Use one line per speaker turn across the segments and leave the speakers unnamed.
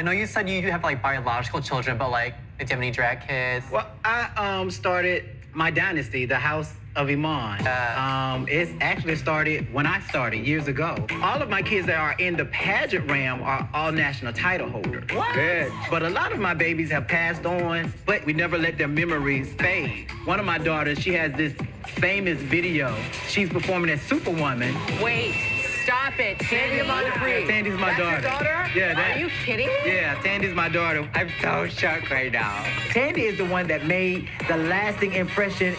I know you said you have like biological children, but like, do you have any drag kids?
Well, I um started my dynasty, the House of Iman. Um, it's actually started when I started years ago. All of my kids that are in the pageant realm are all national title holders.
What?
Good. But a lot of my babies have passed on, but we never let their memories fade. One of my daughters, she has this famous video. She's performing as Superwoman.
Wait, stop it. Tandi
Yeah, Tandi's my
That's your
daughter.
daughter?
Yeah, that-
Are you kidding me?
Yeah, Tandi's my daughter. I'm so shocked right now. Tandi is the one that made the lasting impression.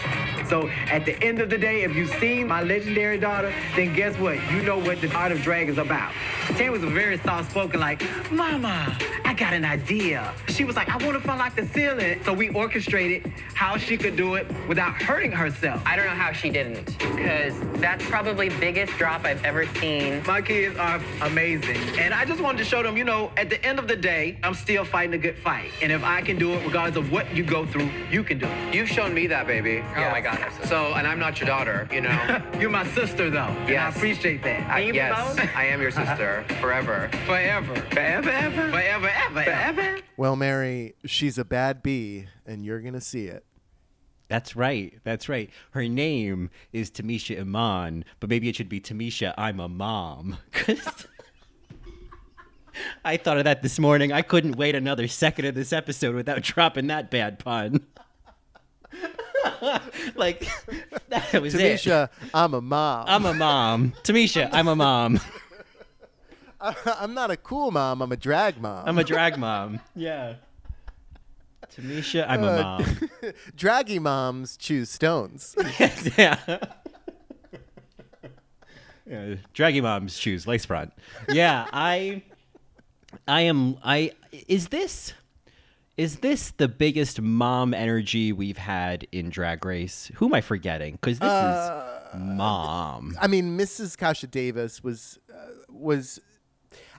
So at the end of the day, if you've seen my legendary daughter, then guess what? You know what the art of drag is about. Tandi was very soft-spoken, like, Mama, I got an idea. She was like, I want to fall like the ceiling. So we orchestrated how she could do it without hurting herself.
I don't know how she didn't, because that's probably the biggest drop I've ever seen.
My kids are amazing. And I just wanted to show them, you know, at the end of the day, I'm still fighting a good fight. And if I can do it, regardless of what you go through, you can do it.
You've shown me that, baby.
Oh my God, so-
So, and I'm not your daughter, you know.
You're my sister, though. And I appreciate that.
I,
Can you
yes,
both?
I am your sister forever.
Forever. Forever, ever. Forever, ever. Forever.
Well, Mary, she's a bad bee, and you're gonna see it.
That's right. That's right. Her name is Tamisha Iman, but maybe it should be Tamisha I'm a mom. 'Cause I thought of that this morning. I couldn't wait another second of this episode without dropping that bad pun. like that was it.
Tamisha, I'm a mom.
I'm a mom. Tamisha, I'm a mom.
I'm not a cool mom. I'm a drag mom.
I'm a drag mom. Yeah. Tamisha, I'm a
Uh,
mom.
Draggy moms choose stones.
yeah. yeah. Draggy moms choose lace front. Yeah, I I am I is this is this the biggest mom energy we've had in drag race? Who am I forgetting? Cuz this
Uh,
is mom.
I mean, Mrs. Kasha Davis was uh, was.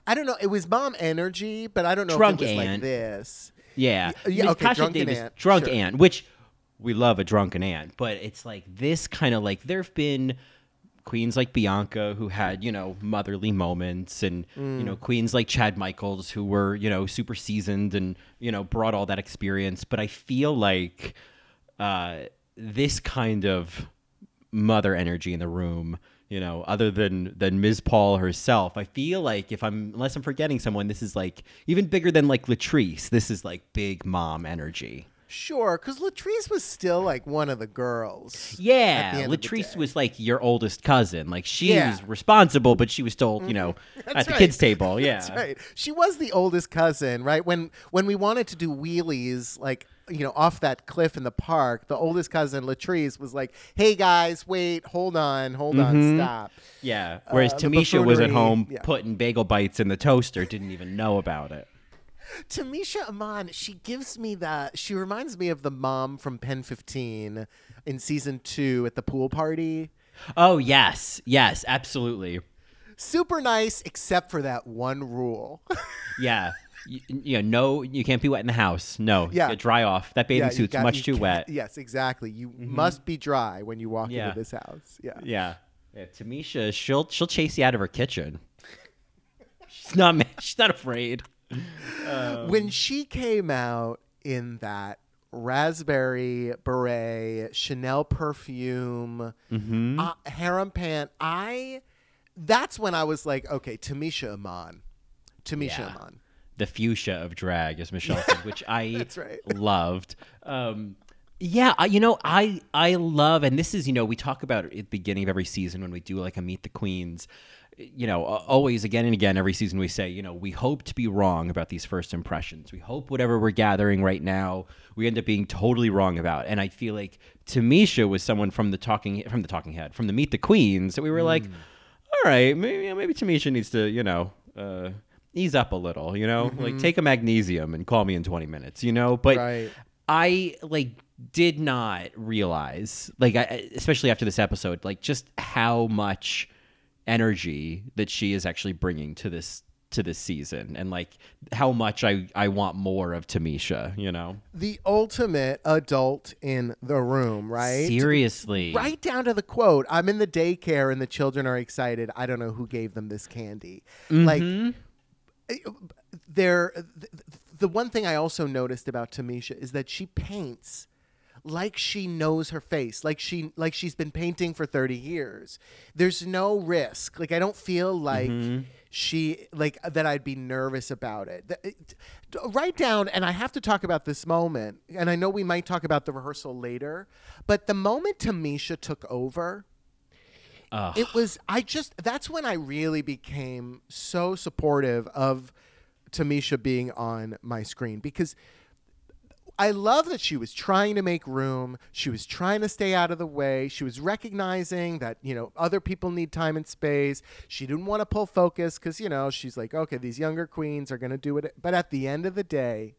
I don't know. It was mom energy, but I don't know
Drunk
if it was like this.
Yeah.
Yeah, okay,
Kasha
drunken
Davis,
aunt,
drunk
sure.
aunt, which we love a drunken aunt, but it's like this kind of like there've been queens like Bianca who had, you know, motherly moments and you
Mm.
know, queens like Chad Michaels who were, you know, super seasoned and, you know, brought all that experience, but I feel like uh this kind of mother energy in the room you know other than than ms paul herself i feel like if i'm unless i'm forgetting someone this is like even bigger than like latrice this is like big mom energy
Sure, because Latrice was still like one of the girls.
yeah
the
latrice was like your oldest cousin like she
Yeah.
was responsible but she was still you know at
That's
the kids table yeah
That's right. She was the oldest cousin, right? When when we wanted to do wheelies, like you know, off that cliff in the park, the oldest cousin Latrice was like, "Hey guys, wait, hold on, hold on, stop."
yeah whereas
Uh,
tamisha was at home
yeah.
putting bagel bites in the toaster didn't even know about it
Tamisha Iman, she gives me that. She reminds me of the mom from Pen 15 in season two at the pool party.
oh yes yes absolutely
Super nice, except for that one rule.
Yeah. You, you know, no, you can't be wet in the house. No.
Yeah.
Dry off. That bathing
Yeah,
suit's
got-
much too wet.
Yes, exactly. You must be dry when you walk
Yeah.
into this house. Yeah.
Yeah. Yeah. Tamisha, she'll she'll chase you out of her kitchen. She's not she's not afraid.
when she came out in that raspberry beret, Chanel perfume,
Mm-hmm.
uh, harem pant, I that's when I was like, okay, Tamisha Iman. Tamisha
Yeah.
Iman.
The fuchsia of drag, as Michelle said, which I
right.
loved. Um, yeah, I, you know, I I love, and this is, you know, we talk about at the beginning of every season when we do like a Meet the Queens. You know, always again and again, every season we say, you know, we hope to be wrong about these first impressions. We hope whatever we're gathering right now, we end up being totally wrong about. And I feel like Tamisha was someone from the talking from the Talking Head, from the Meet the Queens, that we were
Mm.
like, all right, maybe maybe Tamisha needs to, you know, uh, ease up a little, you know, like take a magnesium and call me in 20 minutes, you know. But
Right.
I like did not realize, like, I, especially after this episode, like just how much energy that she is actually bringing to this to this season, and like how much I I want more of Tamisha, you know.
The ultimate adult in the room, right?
Seriously,
Right down to the quote. I'm in the daycare and the children are excited. I don't know who gave them this candy.
Mm-hmm.
Like Eh, oh, there eh, th- the one thing I also noticed about Tamisha is that she paints like she knows her face, like she like she's been painting for 30 years. There's no risk. Like I don't feel like mm-hmm. she like uh, that I'd be nervous about it. The- it- Write down and I have to talk about this moment and I know we might talk about the rehearsal later, but the moment Tamisha took over,
Ugh.
it was I just that's when I really became so supportive of Tamisha being on my screen because I love that she was trying to make room. She was trying to stay out of the way. She was recognizing that, you know, other people need time and space. She didn't want to pull focus because, you know, she's like, okay, these younger queens are going to do it. But at the end of the day,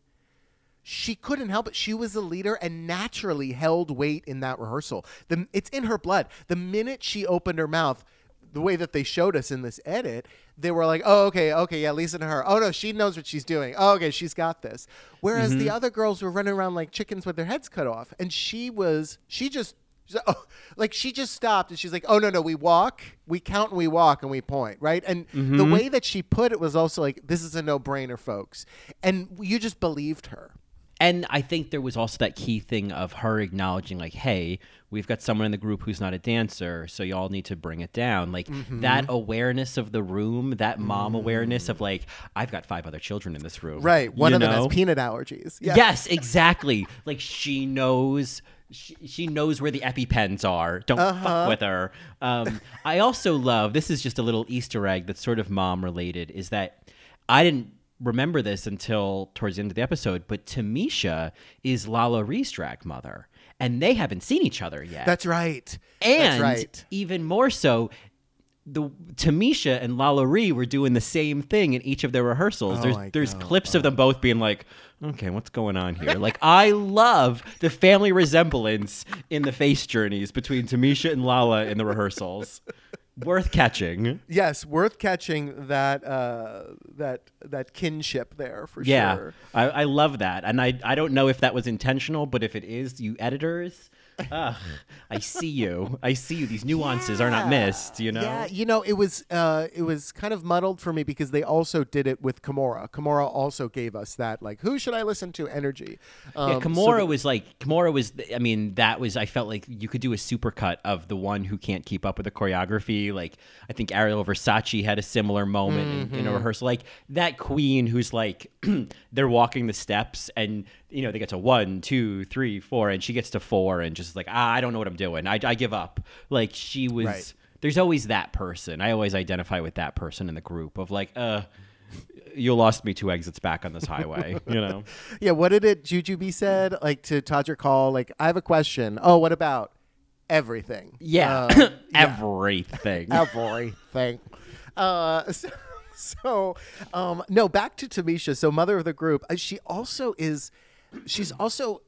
she couldn't help it. She was a leader and naturally held weight in that rehearsal. The, it's in her blood. The minute she opened her mouth, the way that they showed us in this edit, they were like, "Oh, okay, okay, yeah, listen to her. Oh no, she knows what she's doing. Oh, okay, she's got this." Whereas the mm-hmm. other girls were running around like chickens with their heads cut off, and she was, she just. like, Oh, like she just stopped and she's like, "Oh no, no, we walk, we count, and we walk, and we point, right?" And the mm-hmm. way that she put it was also like, "This is a no-brainer, folks," and you just believed her.
And I think there was also that key thing of her acknowledging, like, hey, we've got someone in the group who's not a dancer, so y'all need to bring it down. Like
Mm-hmm.
that awareness of the room, that mom awareness of like, I've got five other children in this room.
Right. One
you
of them has peanut allergies. Yeah.
Yes, exactly. like she knows. She, she knows where the epipens are. Don't
Uh-huh.
fuck with her. Um, I also love this is just a little Easter egg that's sort of mom related. Is that I didn't remember this until towards the end of the episode, but Tamisha is LaLa Ri's drag mother, and they haven't seen each other yet.
That's right.
and
That's right.
even more so, the Tamisha and LaLa Ri were doing the same thing in each of their rehearsals. Oh there's
Oh
there's
God.
clips of them both being like, "Okay, what's going on here?" like I love the family resemblance in the face journeys between Tamisha and Lala in the rehearsals. Worth catching.
Yes, worth catching that uh, that that kinship there for
Yeah,
sure.
I, I love that, and I I don't know if that was intentional, but if it is, you editors, ugh, I see you. I see you. These nuances are not missed. You know.
Yeah, you know, it was uh, it was kind of muddled for me because they also did it with Kahmora. Kahmora also gave us that like, who should I listen to? Energy. Um,
Yeah,
so
Kahmora
the-
was like Kahmora was. I mean, that was. I felt like you could do a supercut of the one who can't keep up with the choreography. Like I think Ariel Versace had a similar moment
Mm-hmm.
in a rehearsal. Like that queen who's like, they're walking the steps and you know they get to one, two, three, four, and she gets to four and just like ah, I don't know what I'm doing. I, I give up. Like she was.
Right.
There's always that person. I always identify with that person in the group of like, uh. You lost me two exits back on this highway, you know.
yeah. What did it Juju Jujubee said like to Todrick Hall? Like, I have a question. Oh, what about everything?
Yeah,
Um,
everything.
everything. Uh, so, so um, no, back to Tamisha. So, mother of the group. uh, She also is. She's also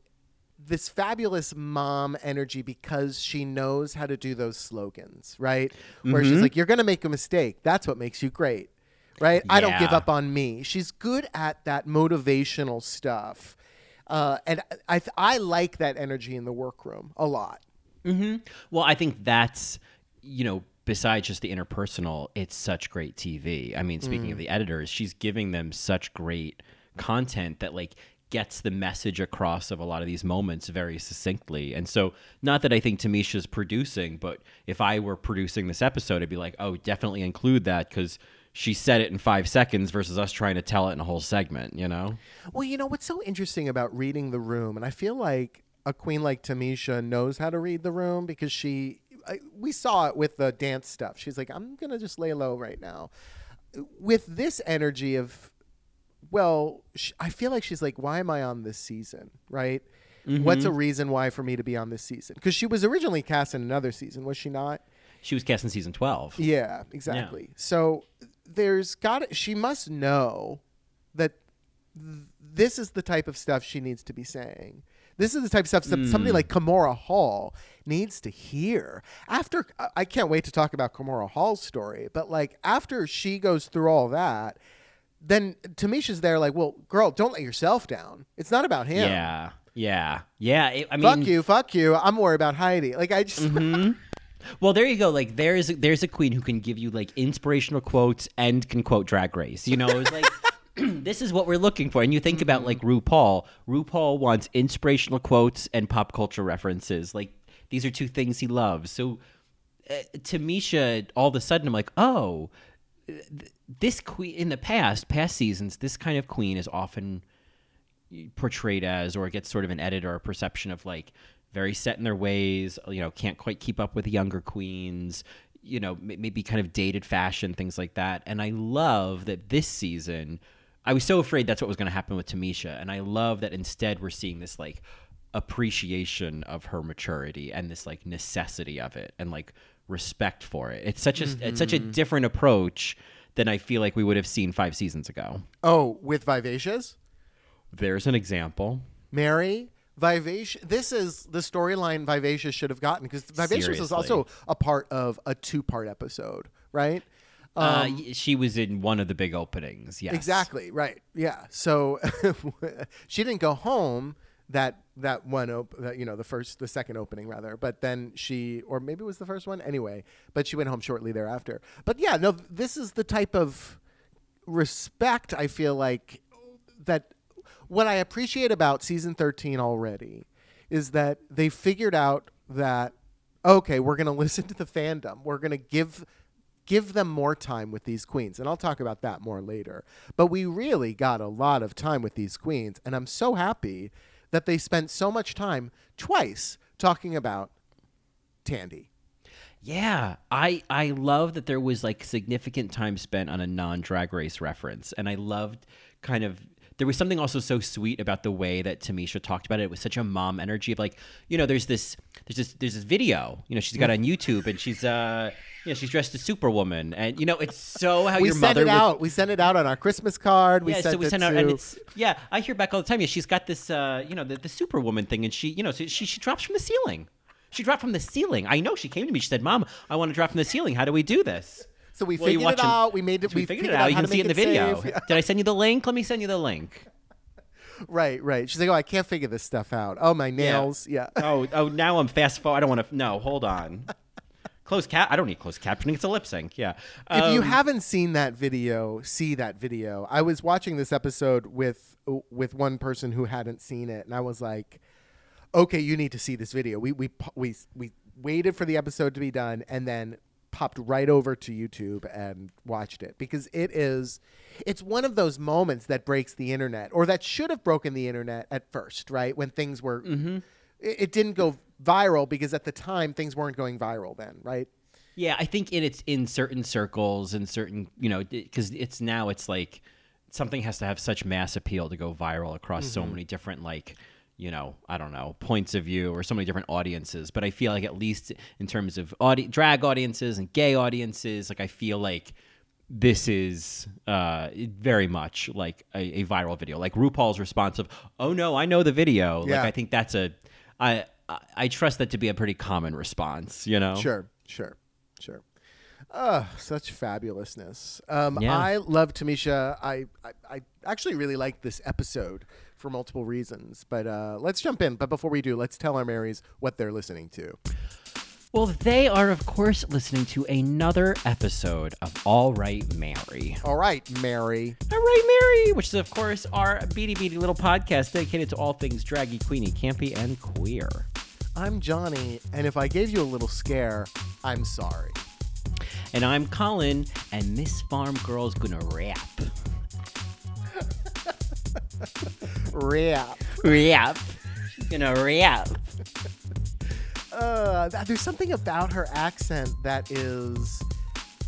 this fabulous mom energy because she knows how to do those slogans, right? Where
Mm-hmm.
she's like, "You're gonna make a mistake. That's what makes you great." Right? I don't give up on me. She's good at that motivational stuff. Uh, and I, I like that energy in the workroom a lot.
Well, I think that's, you know, besides just the interpersonal, it's such great TV. I mean, speaking
Mm.
of the editors, she's giving them such great content that like gets the message across of a lot of these moments very succinctly. And so, not that I think Tamisha's producing, but if I were producing this episode, I'd be like, oh, definitely include that because she said it in five seconds versus us trying to tell it in a whole segment, you know?
Well, you know what's so interesting about reading the room, and I feel like a queen like Tamisha knows how to read the room because she, I, we saw it with the dance stuff. She's like, I'm gonna just lay low right now. With this energy of, well, sh- I feel like she's like, why am I on this season, right? What's mm-hmm. a reason why for me to be on this season? Because she was originally cast in another season, was she not?
She was cast in season 12.
Yeah, exactly. So there's got to, she must know that th- this is the type of stuff she needs to be saying. This is the type of stuff that somebody mm. like Kahmora Hall needs to hear. After I can't wait to talk about Kahmora Hall's story, but like after she goes through all that, then Tamisha's there like, "Well, girl, don't let yourself down. It's not about him.
Yeah. Yeah. Yeah. It- I mean,
Fuck you, fuck you. I'm worried about Heidi. Like I just Mm-hmm.
Well, there you go. Like there's there's a queen who can give you like inspirational quotes and can quote Drag Race. You know, it's like this is what we're looking for. And you think about like RuPaul. RuPaul wants inspirational quotes and pop culture references. Like these are two things he loves. So uh, Tamisha, all of a sudden, I'm like, oh, this queen in the past, past seasons, this kind of queen is often portrayed as, or gets sort of an edit or a perception of like very set in their ways. You know, can't quite keep up with younger queens. You know, maybe kind of dated fashion, things like that. And I love that this season. I was so afraid that's what was going to happen with Tamisha, and I love that instead we're seeing this like appreciation of her maturity and this like necessity of it and like respect for it. It's such a it's such a different approach than I feel like we would have seen five seasons ago.
Oh, with Vivacious?
There's an example.
Mary, Vivacious. This is the storyline Vivacious should have gotten because Vivacious
Seriously.
also a part of a two part episode, right?
uh, she was in one of the big openings. Yes,
Exactly, right. Yeah. So she didn't go home that that one op- that, you know the first the second opening rather. But then she or maybe it was the first one anyway. But she went home shortly thereafter. But yeah no this is the type of respect i feel like that what i appreciate about season 13 already is that they figured out that okay we're going to listen to the fandom. We're going to give give them more time with these queens. And i'll talk about that more later. But we really got a lot of time with these queens. And i'm so happy that they spent so much time twice talking about Tandi.
Yeah, I I love that there was like significant time spent on a non drag race reference, and I loved kind of there was something also so sweet about the way that Tamisha talked about it. It was such a mom energy of like, you know, there's this there's this there's this video, you know, she's got on YouTube and she's uh you know, she's dressed as Superwoman and you know, it's so how
we
your
sent
mother
it
would
out we sent it out on our christmas card we
yeah,
sent
so we
it
send
to
out, and it's yeah. I hear back all the time. Yeah, she's got this, uh, you know, the, the Superwoman thing, and she, you know, so she she drops from the ceiling. She dropped from the ceiling. I know. She came to me. She said, "Mom, I want to drop from the ceiling. How do we do this?"
So we
Well,
figured it out we made it
So we,
we
figured it out. You can see it in the video.
Yeah.
Did I send you the link? Let me send you the link.
right right she's like oh i can't figure this stuff out oh my nails yeah,
oh, oh, now I'm fast forward. I don't want to. No, hold on. Closed cap. I don't need closed captioning. It's a lip sync. Yeah.
if you
Um,
haven't seen that video, see that video. I was watching this episode with with one person who hadn't seen it, and I was like, "Okay, you need to see this video." We we we we waited for the episode to be done, and then popped right over to YouTube and watched it because it is it's one of those moments that breaks the internet or that should have broken the internet at first, right? When things were
Mm-hmm.
it, it didn't go viral because at the time things weren't going viral then, right?
Yeah, I think in it's in certain circles and certain, you know, because it's now it's like something has to have such mass appeal to go viral across so many different like, you know, I don't know, points of view or so many different audiences. But I feel like at least in terms of audi- drag audiences and gay audiences, like I feel like this is uh, very much like a, a viral video. Like RuPaul's response of, "Oh no, I know the video."
Yeah.
Like I think that's a, I I- I trust that to be a pretty common response. You know,
Sure, sure, sure. Oh, such fabulousness. Um,
Yeah.
I love Tamisha. I, I, I actually really like this episode for multiple reasons. But uh, let's jump in. But before we do, let's tell our Marys what they're listening to.
Well, they are, of course, listening to another episode of All Right Mary.
All right, Mary.
All Right Mary, which is, of course, our beady beady little podcast dedicated to all things draggy, queenie, campy, and queer.
I'm Johnny, and if I gave you a little scare, I'm sorry.
And I'm Colin, and Miss Farm Girl's gonna rap.
Rap.
Rap. She's gonna rap.
Uh, there's something about her accent that is.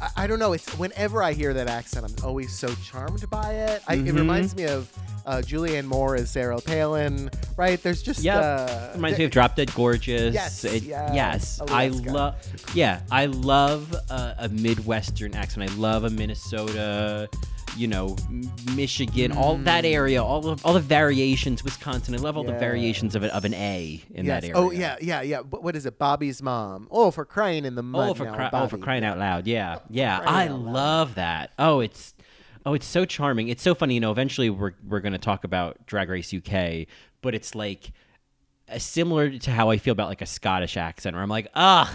I, I don't know. It's whenever I hear that accent, I'm always so charmed by it. I,
Mm-hmm.
It reminds me of uh, Julianne Moore as Sarah Palin, right? There's just
yeah.
uh,
Reminds me of Drop Dead Gorgeous.
Yes,
It-
yeah.
yes.
Oh,
I love. Yeah, I love uh, a Midwestern accent. I love a Minnesota, you know, Michigan, all that area, all of all the variations. Wisconsin. I love all the variations of it of an A in
yes.
that area.
Oh yeah, yeah, yeah. But what is it? Bobby's mom. Oh, for crying in the mud.
Oh, for
now,
cry- oh, for crying out loud! Yeah, yeah. I love that. Oh, it's oh, it's so charming. It's so funny. You know, eventually we're we're gonna talk about Drag Race UK, but it's like uh, similar to how I feel about like a Scottish accent, where I'm like, ugh,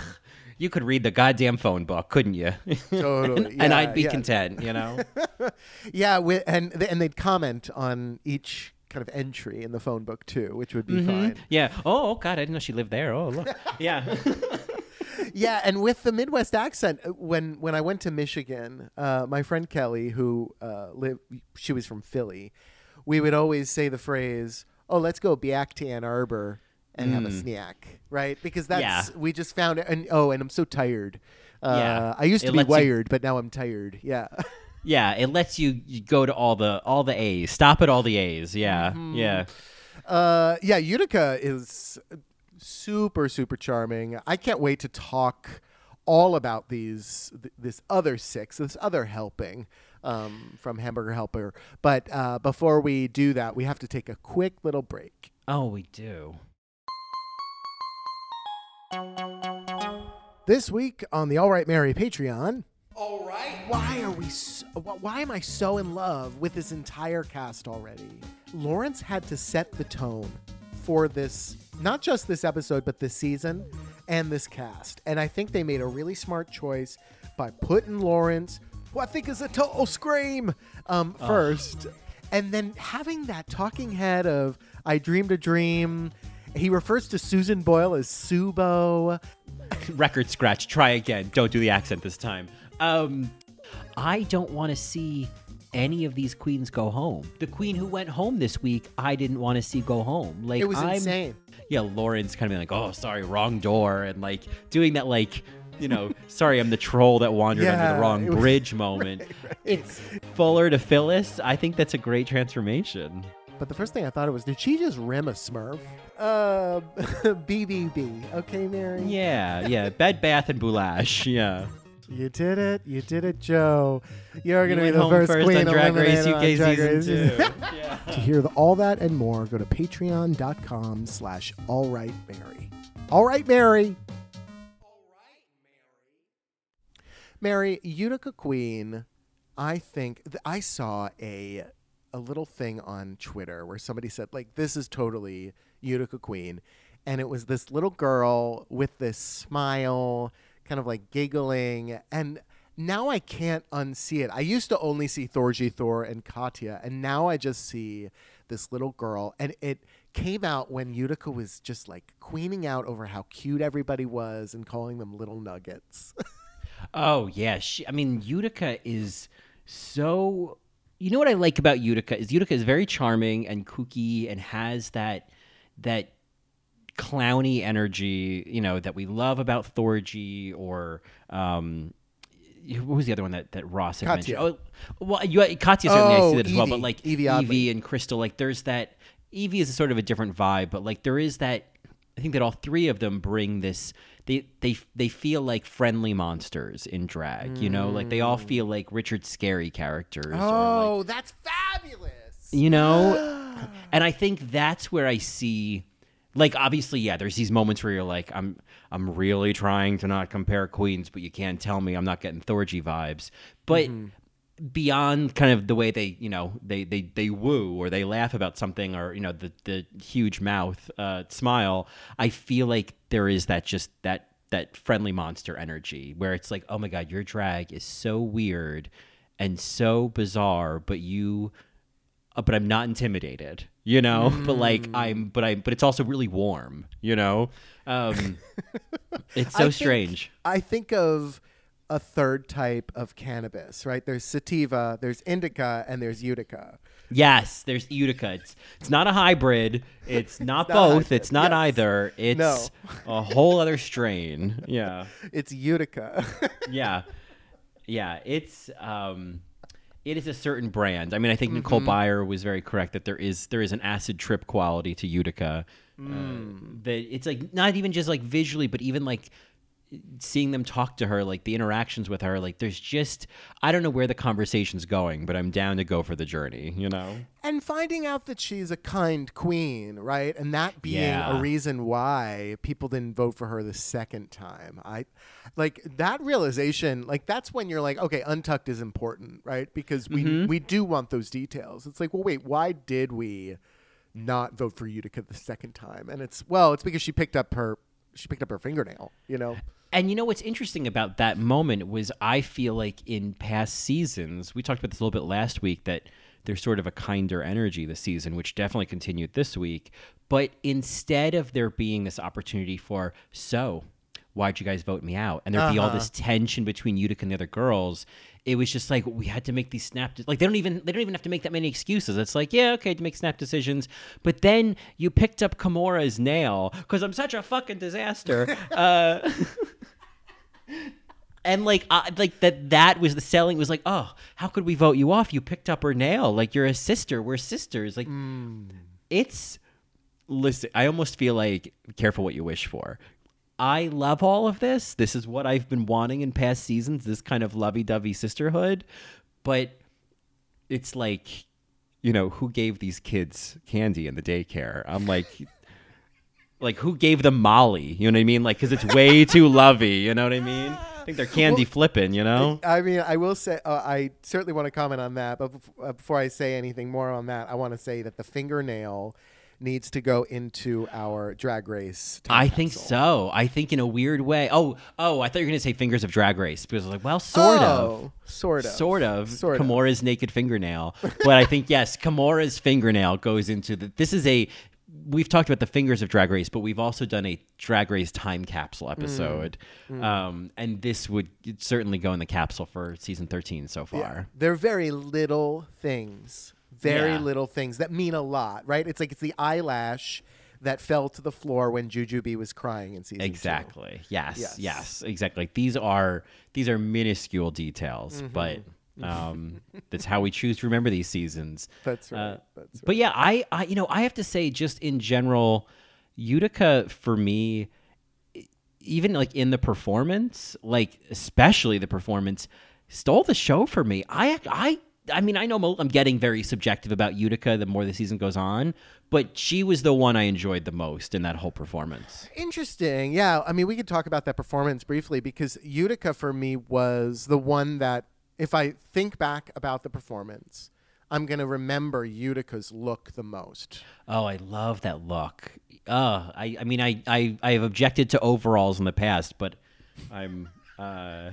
you could read the goddamn phone book, couldn't you?
Totally,
and
yeah,
I'd be
yeah.
content, you know.
Yeah, wi- and and they'd comment on each kind of entry in the phone book too, which would be
Mm-hmm.
fine.
yeah. Oh God, I didn't know she lived there. Oh look. Yeah.
Yeah, and with the Midwest accent, uh, when when I went to Michigan, uh, my friend Kelly, who uh, lived, she was from Philly, we would always say the phrase, "Oh, let's go back to Ann Arbor and have a snack," right? Because that's
Yeah.
we just found it. And oh, and I'm so tired. Uh,
Yeah.
I used to
It
be
lets you-
wired, but now I'm tired. Yeah.
yeah. It lets you, you go to all the all the A's. Stop at all the A's. Yeah.
Mm-hmm.
Yeah.
Uh, yeah, Utica is super, super charming. I can't wait to talk all about these, th- this other six, this other helping um, from Hamburger Helper. But uh, before we do that, we have to take a quick little break.
Oh, we do.
This week on the All Right Mary Patreon. All right. Why are we? So, why am I so in love with this entire cast already? Lawrence had to set the tone for this, not just this episode, but this season and this cast. And I think they made a really smart choice by putting Lawrence, who I think is a total scream, um, first, and then having that talking head of "I dreamed a dream." He refers to Susan Boyle as Subo.
Record scratch. Try again. Don't do the accent this time. Um, I don't want to see any of these queens go home. The queen who went home this week, I didn't want to see go home. Like
It was
I'm,
insane.
Yeah, Lauren's kind of like, "Oh, sorry, wrong door," and like doing that, like, you know, sorry, I'm the troll that wandered under the wrong
was-
bridge moment. It's Fuller to Phyllis. I think that's a great transformation.
But the first thing I thought it was, did she just rim a Smurf? Uh, BBB. Okay, Mary.
Yeah, yeah. Bed Bath and Boulash. Yeah.
You did it. You did it, Joe. You're gonna be the first,
first
queen
on Drag Race UK
Drag
season
Race.
two. yeah.
to hear the, all that and more, go to patreon.com slash all right Mary. All right, Mary. Mary, Utica Queen, I think th- I saw a a little thing on Twitter where somebody said like this is totally Utica Queen and it was this little girl with this smile, kind of like giggling and now I can't unsee it. I used to only see Thorgy Thor and Katya, and now I just see this little girl. And it came out when Utica was just like queening out over how cute everybody was and calling them little nuggets.
Oh yeah, she, I mean Utica is so. You know what I like about Utica is Utica is very charming and kooky and has that that clowny energy, you know, that we love about Thorgy or um what was the other one that, that Ross had
Katya.
mentioned? Oh, well, you, Katya certainly I
Oh,
see that as well, but like
Evie Oddly.
and Crystal, like there's that. Evie is a sort of a different vibe, but like there is that. I think that all three of them bring this. They they they feel like friendly monsters in drag. You know, like they all feel like Richard Scarry characters. or like,
oh, that's fabulous.
you know and i think that's where i see like obviously yeah there's these moments where you're like i'm i'm really trying to not compare queens but you can't tell me i'm not getting thorgy vibes but mm-hmm. Beyond kind of the way they you know they they they woo or they laugh about something or you know the the huge mouth uh smile i feel like there is that just that that friendly monster energy where it's like oh my god your drag is so weird and so bizarre but you uh, but I'm not intimidated, you know. But like I'm, but I, but it's also really warm, you know. Um, it's
I
so
think-
strange.
I think of a third type of cannabis, right? There's sativa, there's indica, and there's Utica.
Yes, there's Utica. It's it's not a hybrid. It's not both. It's not
Yes.
either. It's
No.
a whole other strain. Yeah,
It's Utica.
yeah, yeah. It's um, it is a certain brand. I mean, I think Nicole
Mm-hmm.
Byer was very correct that there is there is an acid trip quality to Utica.
Mm.
Uh, that it's like not even just like visually, but even like seeing them talk to her, like the interactions with her, like there's just I don't know where the conversation's going, but I'm down to go for the journey. You know?
and finding out that she's a kind queen, right? And that being
Yeah.
a reason why people didn't vote for her the second time. I like that realization, like that's when you're like, okay, untucked is important, right? Because we
Mm-hmm.
we do want those details. It's like, well, wait, why did we not vote for Utica the second time? And it's well, it's because she picked up her she picked up her fingernail, you know.
And you know what's interesting about that moment was I feel like in past seasons, we talked about this a little bit last week that there's sort of a kinder energy this season, which definitely continued this week. But instead of there being this opportunity for, so why'd you guys vote me out? And there'd be all this tension between Utica and the other girls. It was just like we had to make these snap de- like they don't even they don't even have to make that many excuses. It's like yeah okay to make snap decisions, but then you picked up Kahmora's nail because I'm such a fucking disaster. uh, and like uh, like that that was the selling was like oh how could we vote you off? You picked up her nail. Like you're a sister. We're sisters. Like it's listen i almost feel like careful what you wish for. I love all of this. This is what i've been wanting in past seasons this kind of lovey-dovey sisterhood. But it's like you know who gave these kids candy in the daycare? I'm like like who gave them molly you know what i mean like because it's way too lovey you know what i mean i think they're candy flipping you know
I mean, I will say, uh, I certainly want to comment on that. But uh, before I say anything more on that, I want to say that the fingernail needs to go into our drag race.
I think so. I think in a weird way. Oh, oh, I thought you were gonna say fingers of Drag Race because I was like, well, sort
Oh,
of,
sort of,
sort of.
sort of.
Kahmora's naked fingernail, but I think yes, Kahmora's fingernail goes into the. This is a. We've talked about the fingers of Drag Race, but we've also done a Drag Race time capsule episode, Um, and this would certainly go in the capsule for season thirteen so far.
They're very little things, very
Yeah.
little things that mean a lot, right? It's like it's the eyelash that fell to the floor when Jujubee was crying in season two.
Exactly. Yes,
Yes.
yes. Exactly. Like, these are these are minuscule details,
Mm-hmm.
but um, that's how we choose to remember these seasons.
That's right.
Uh,
That's
But yeah, I, I you know I have to say just in general, Utica for me, even like in the performance, like especially the performance, stole the show for me. I I. I mean, I know I'm getting very subjective about Utica the more the season goes on, but she was the one I enjoyed the most in that whole performance.
Interesting. Yeah. I mean, we could talk about that performance briefly because Utica for me was the one that, if I think back about the performance, I'm going to remember Utica's look the most.
Oh, I love that look. Uh, I, I mean, I, I, I have objected to overalls in the past, but I'm, uh,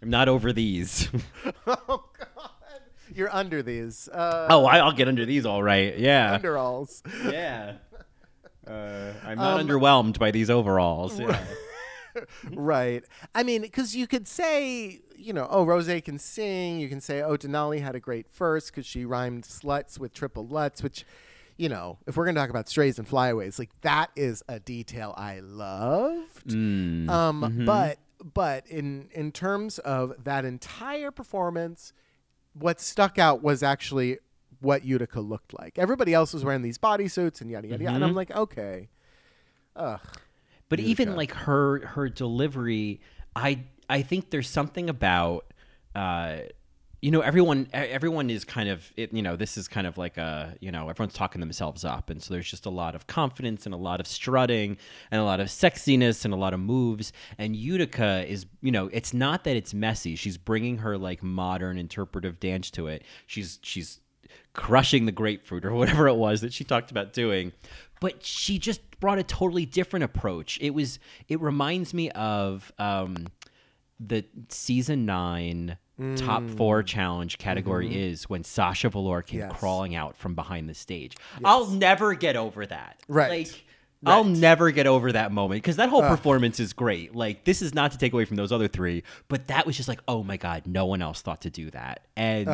I'm not over these.
oh, God. You're under these. Uh,
oh, I, I'll get under these all right. Yeah.
Underalls.
Yeah. Uh, I'm not underwhelmed by these overalls. Yeah.
right. I mean, because you could say, you know, oh, Rose can sing. You can say, oh, Denali had a great verse because she rhymed sluts with triple lutz, which, you know, if we're going to talk about strays and flyaways, like that is a detail I loved.
Mm.
Um,
Mm-hmm.
But but in in terms of that entire performance, what stuck out was actually what Utica looked like. Everybody else was wearing these bodysuits and yada yada yada, and
Mm-hmm.
I'm like, okay, ugh.
But even like her her delivery, I I think there's something about uh you know everyone everyone is kind of it, you know this is kind of like a you know everyone's talking themselves up. And so there's just a lot of confidence and a lot of strutting and a lot of sexiness and a lot of moves. And Utica is you know it's not that it's messy. She's bringing her like modern interpretive dance to it. She's she's crushing the grapefruit or whatever it was that she talked about doing but she just brought a totally different approach it was it reminds me of um the season nine top four challenge category is when Sasha Velour came
Yes.
crawling out from behind the stage. I'll never get over that.
Right.
Like, I'll never get over that moment because that whole performance is great. Like, this is not to take away from those other three, but that was just like, oh my God, no one else thought to do that. And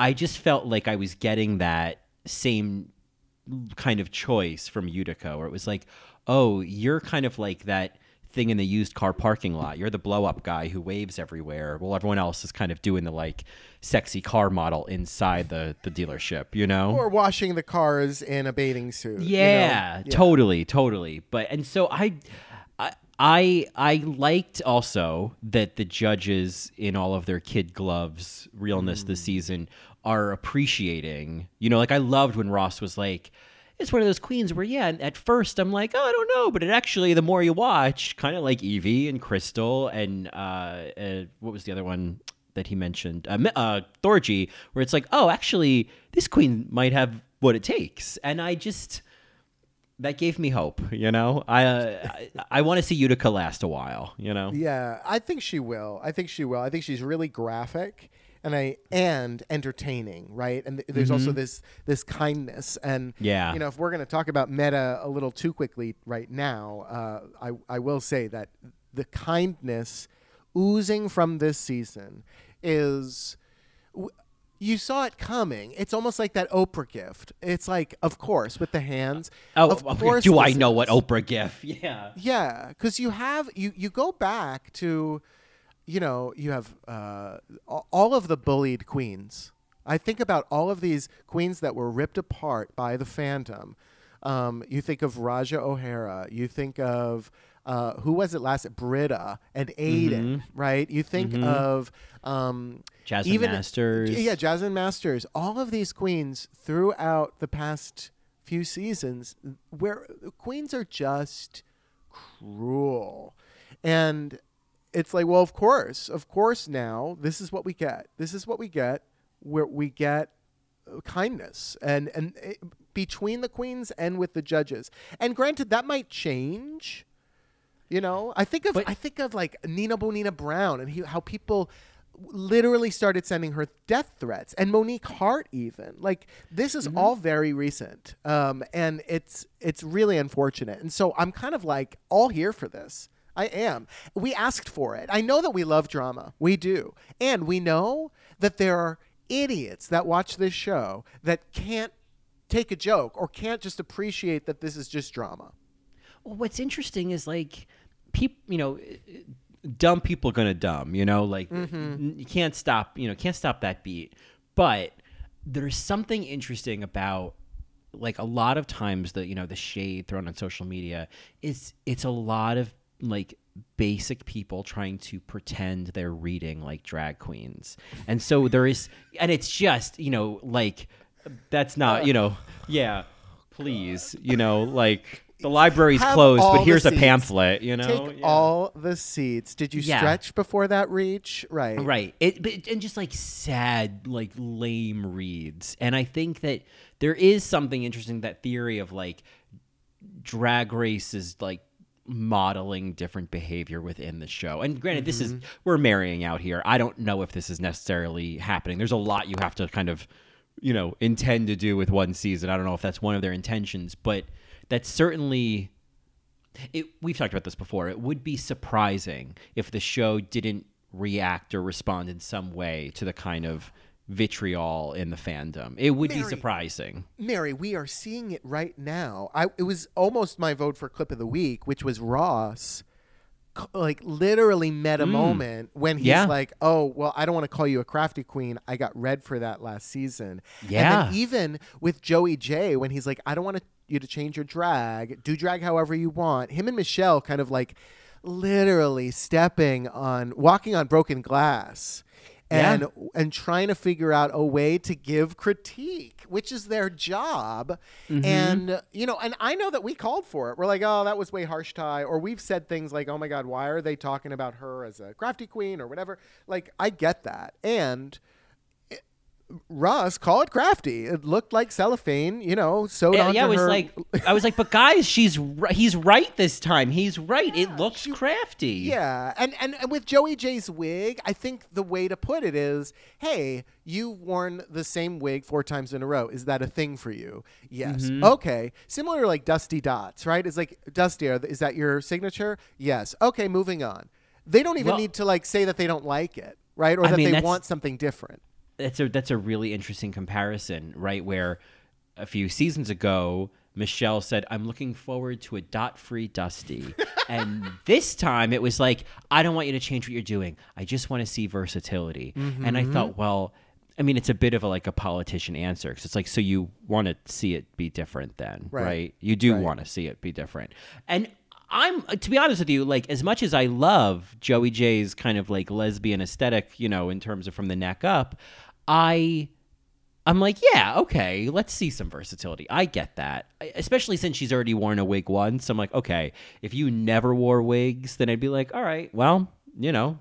I just felt like I was getting that same kind of choice from Utica, where it was like, oh, you're kind of like that thing in the used car parking lot. You're the blow up guy who waves everywhere. Well, everyone else is kind of doing the like sexy car model inside the the dealership, you know?
or washing the cars in a bathing suit. you know?
yeah, totally, totally. But and so I, I, I, I liked also that the judges in all of their kid gloves realness this mm. season are appreciating. You know, like I loved when Ross was like. It's one of those queens where, yeah, at first I'm like, oh, I don't know, but it actually, the more you watch, kind of like Evie and Crystal and uh, uh, what was the other one that he mentioned, uh, uh, Thorgy, where it's like, oh, actually, this queen might have what it takes, and I just, that gave me hope. You know, I uh, I, I want to see Utica last a while. You know,
Yeah, I think she will. I think she will. I think she's really graphic and I and entertaining, right? And th- there's also this this kindness and
Mm-hmm. Yeah.
you know, if we're going to talk about meta a little too quickly right now, uh, I I will say that the kindness oozing from this season is w- you saw it coming. It's almost like that Oprah gift. It's like, of course, with the hands.
oh,
of
oh,
course.
do I know what Oprah gift? Yeah,
Yeah, because you have you you go back to, you know, you have uh, all of the bullied queens. I think about all of these queens that were ripped apart by the Phantom. Um, you think of Ra'Jah O'Hara. You think of uh, who was it last? Brita and Aiden, right? You think of um,
Jasmine
even
Masters.
Yeah, Jasmine Masters. All of these queens throughout the past few seasons, where queens are just cruel, and it's like, well, of course, of course. Now this is what we get. This is what we get. Where we get uh, kindness and and uh, between the queens and with the judges. And granted, that might change. You know, I think of
But-
I think of like Nina Bonina Brown and he, how people literally started sending her death threats and Monique Heart even like this is all very recent um, and it's it's really unfortunate and so I'm kind of like all here for this I am we asked for it I know that we love drama we do and we know that there are idiots that watch this show that can't take a joke or can't just appreciate that this is just drama
Well, what's interesting is like people, you know, dumb people are gonna dumb. You know, like mm-hmm. n- you can't stop. You know, can't stop that beat. But there's something interesting about like a lot of times the you know the shade thrown on social media is it's a lot of like basic people trying to pretend they're reading like drag queens and so there is and it's just you know like that's not you know yeah please you know like the library's
Have
closed but here's a
seats.
pamphlet you know
take
Yeah.
all the seats did you
Yeah.
stretch before that reach right
Right. It, but, and just like sad, like lame reads. And I think that there is something interesting that theory of like drag race is like modeling different behavior within the show. And granted, this is mm-hmm. we're marrying out here. I don't know if this is necessarily happening. There's a lot you have to kind of, you know, intend to do with one season. I don't know if that's one of their intentions, but that's certainly it, we've talked about this before. It would be surprising if the show didn't react or respond in some way to the kind of vitriol in the fandom. It would be surprising.
Mary, we are seeing it right now. I it was almost my vote for clip of the week, which was Ross, like literally met a moment when he's
Mm. Yeah.
like, "Oh, well, I don't want to call you a crafty queen. I got red for that last season."
Yeah.
And then even with Joey Jay, when he's like, "I don't want you to change your drag. Do drag however you want." Him and Michelle kind of like literally stepping on, walking on broken glass.
Yeah.
And and trying to figure out a way to give critique, which is their job.
Mm-hmm.
And you know, and I know that we called for it. We're like, oh, that was way harsh, Ty. Or we've said things like, oh my God, why are they talking about her as a crafty queen or whatever? Like, I get that. And Russ, call it crafty. It looked like cellophane, you know, sewed
Yeah,
onto
yeah, I was
her.
like, I was like, but guys, she's ri- he's right this time. He's right. it looks crafty.
Yeah, and, and and with Joey Jay's wig, I think the way to put it is, hey, you've worn the same wig four times in a row. Is that a thing for you? Yes.
Mm-hmm.
Okay. Similar to like Dusty Dots, right? It's like Dusty, are- is that your signature? Yes. Okay, moving on. They don't even
Well-
need to like say that they don't like it, right? Or
I
that
mean,
they want something different.
That's a that's a really interesting comparison, right? Where a few seasons ago, Michelle said, "I'm looking forward to a dot-free Dusty," and this time it was like, "I don't want you to change what you're doing. I just want to see versatility." And I thought, mm-hmm. well. I mean, it's a bit of a like a politician answer because it's like, so you want to see it be different, then,
Right.
right? You do
Right.
want to see it be different, and I'm to be honest with you, like as much as I love Joey Jay's kind of like lesbian aesthetic, you know, in terms of from the neck up, I I'm like, yeah, okay, let's see some versatility. I get that. Especially since she's already worn a wig once. I'm like, okay, if you never wore wigs, then I'd be like, all right, well, you know,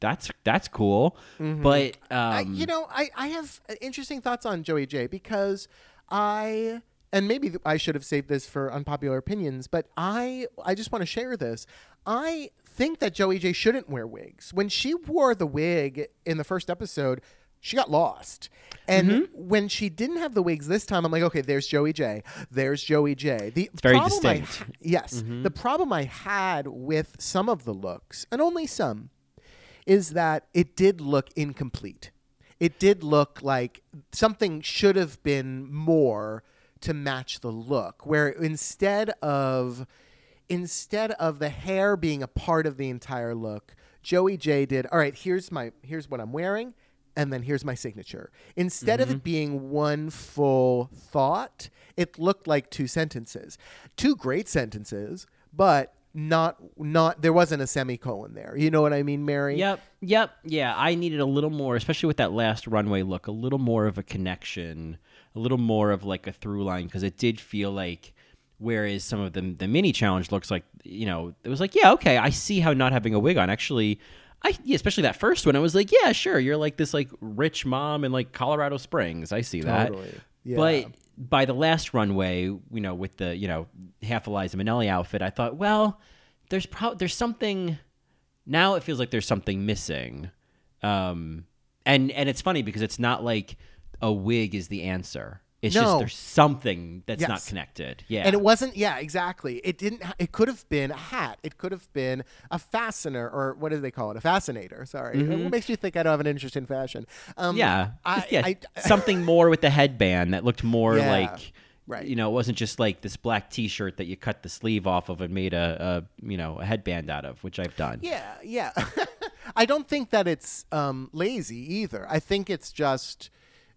that's that's cool. But um
I, you know, I, I have uh, interesting thoughts on Joey Jay because I and maybe I should have saved this for unpopular opinions, but I I just want to share this. I think that Joey Jay shouldn't wear wigs. When she wore the wig in the first episode, she got lost. And
Mm-hmm.
when she didn't have the wigs this time, I'm like, okay, there's Joey Jay. There's Joey Jay. The
It's very
problem I-
distinct. Mm-hmm.
yes. The problem I had with some of the looks, and only some, is that it did look incomplete. It did look like something should have been more to match the look, where instead of instead of the hair being a part of the entire look, Joey Jay did, all right, here's my here's what I'm wearing, and then here's my signature. Instead of it mm-hmm. being one full thought, it looked like two sentences. Two great sentences, but not not there wasn't a semicolon there. You know what I mean, Mary?
Yep, yep, yeah. I needed a little more, especially with that last runway look, a little more of a connection, a little more of like a through line, because it did feel like. Whereas some of the the mini challenge looks like, you know, it was like, yeah, okay, I see how not having a wig on actually. I yeah, especially that first one, I was like, yeah, sure, you're like this like rich mom in like Colorado Springs. I see that.
Totally. Yeah.
But by the last runway, you know, with the you know half a Liza Minnelli outfit, I thought, well, there's pro- there's something. Now it feels like there's something missing, um, and and it's funny because it's not like a wig is the answer. It's just there's something that's not connected. Yeah,
And it wasn't, yeah, exactly. It didn't, it could have been a hat. It could have been a fastener, or what do they call it? A fascinator. Sorry. What makes you think I don't have an interest in fashion? Um,
Mm-hmm. yeah,
I,
yeah,
I,
something more with the headband that looked more
Yeah,
like.
right.
You know, it wasn't just like this black T-shirt that you cut the sleeve off of and made a, a you know a headband out of, which I've done.
Yeah, yeah. I don't think that it's um, lazy either. I think it's just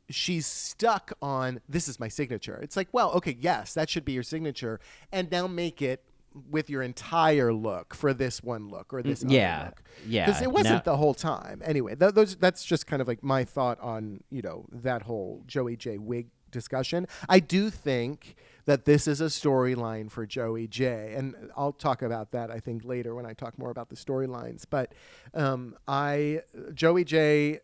she's stuck on this is my signature. It's like, well, okay, yes, that should be your signature, and now make it with your entire look for this one look or this other
Mm, yeah,
look.
yeah.
because it wasn't
Now-
the whole time. Anyway, th- those that's just kind of like my thought on you know that whole Joey Jay wig discussion. I do think that this is a storyline for Joey Jay, and I'll talk about that I think later when I talk more about the storylines. But um, I Joey Jay,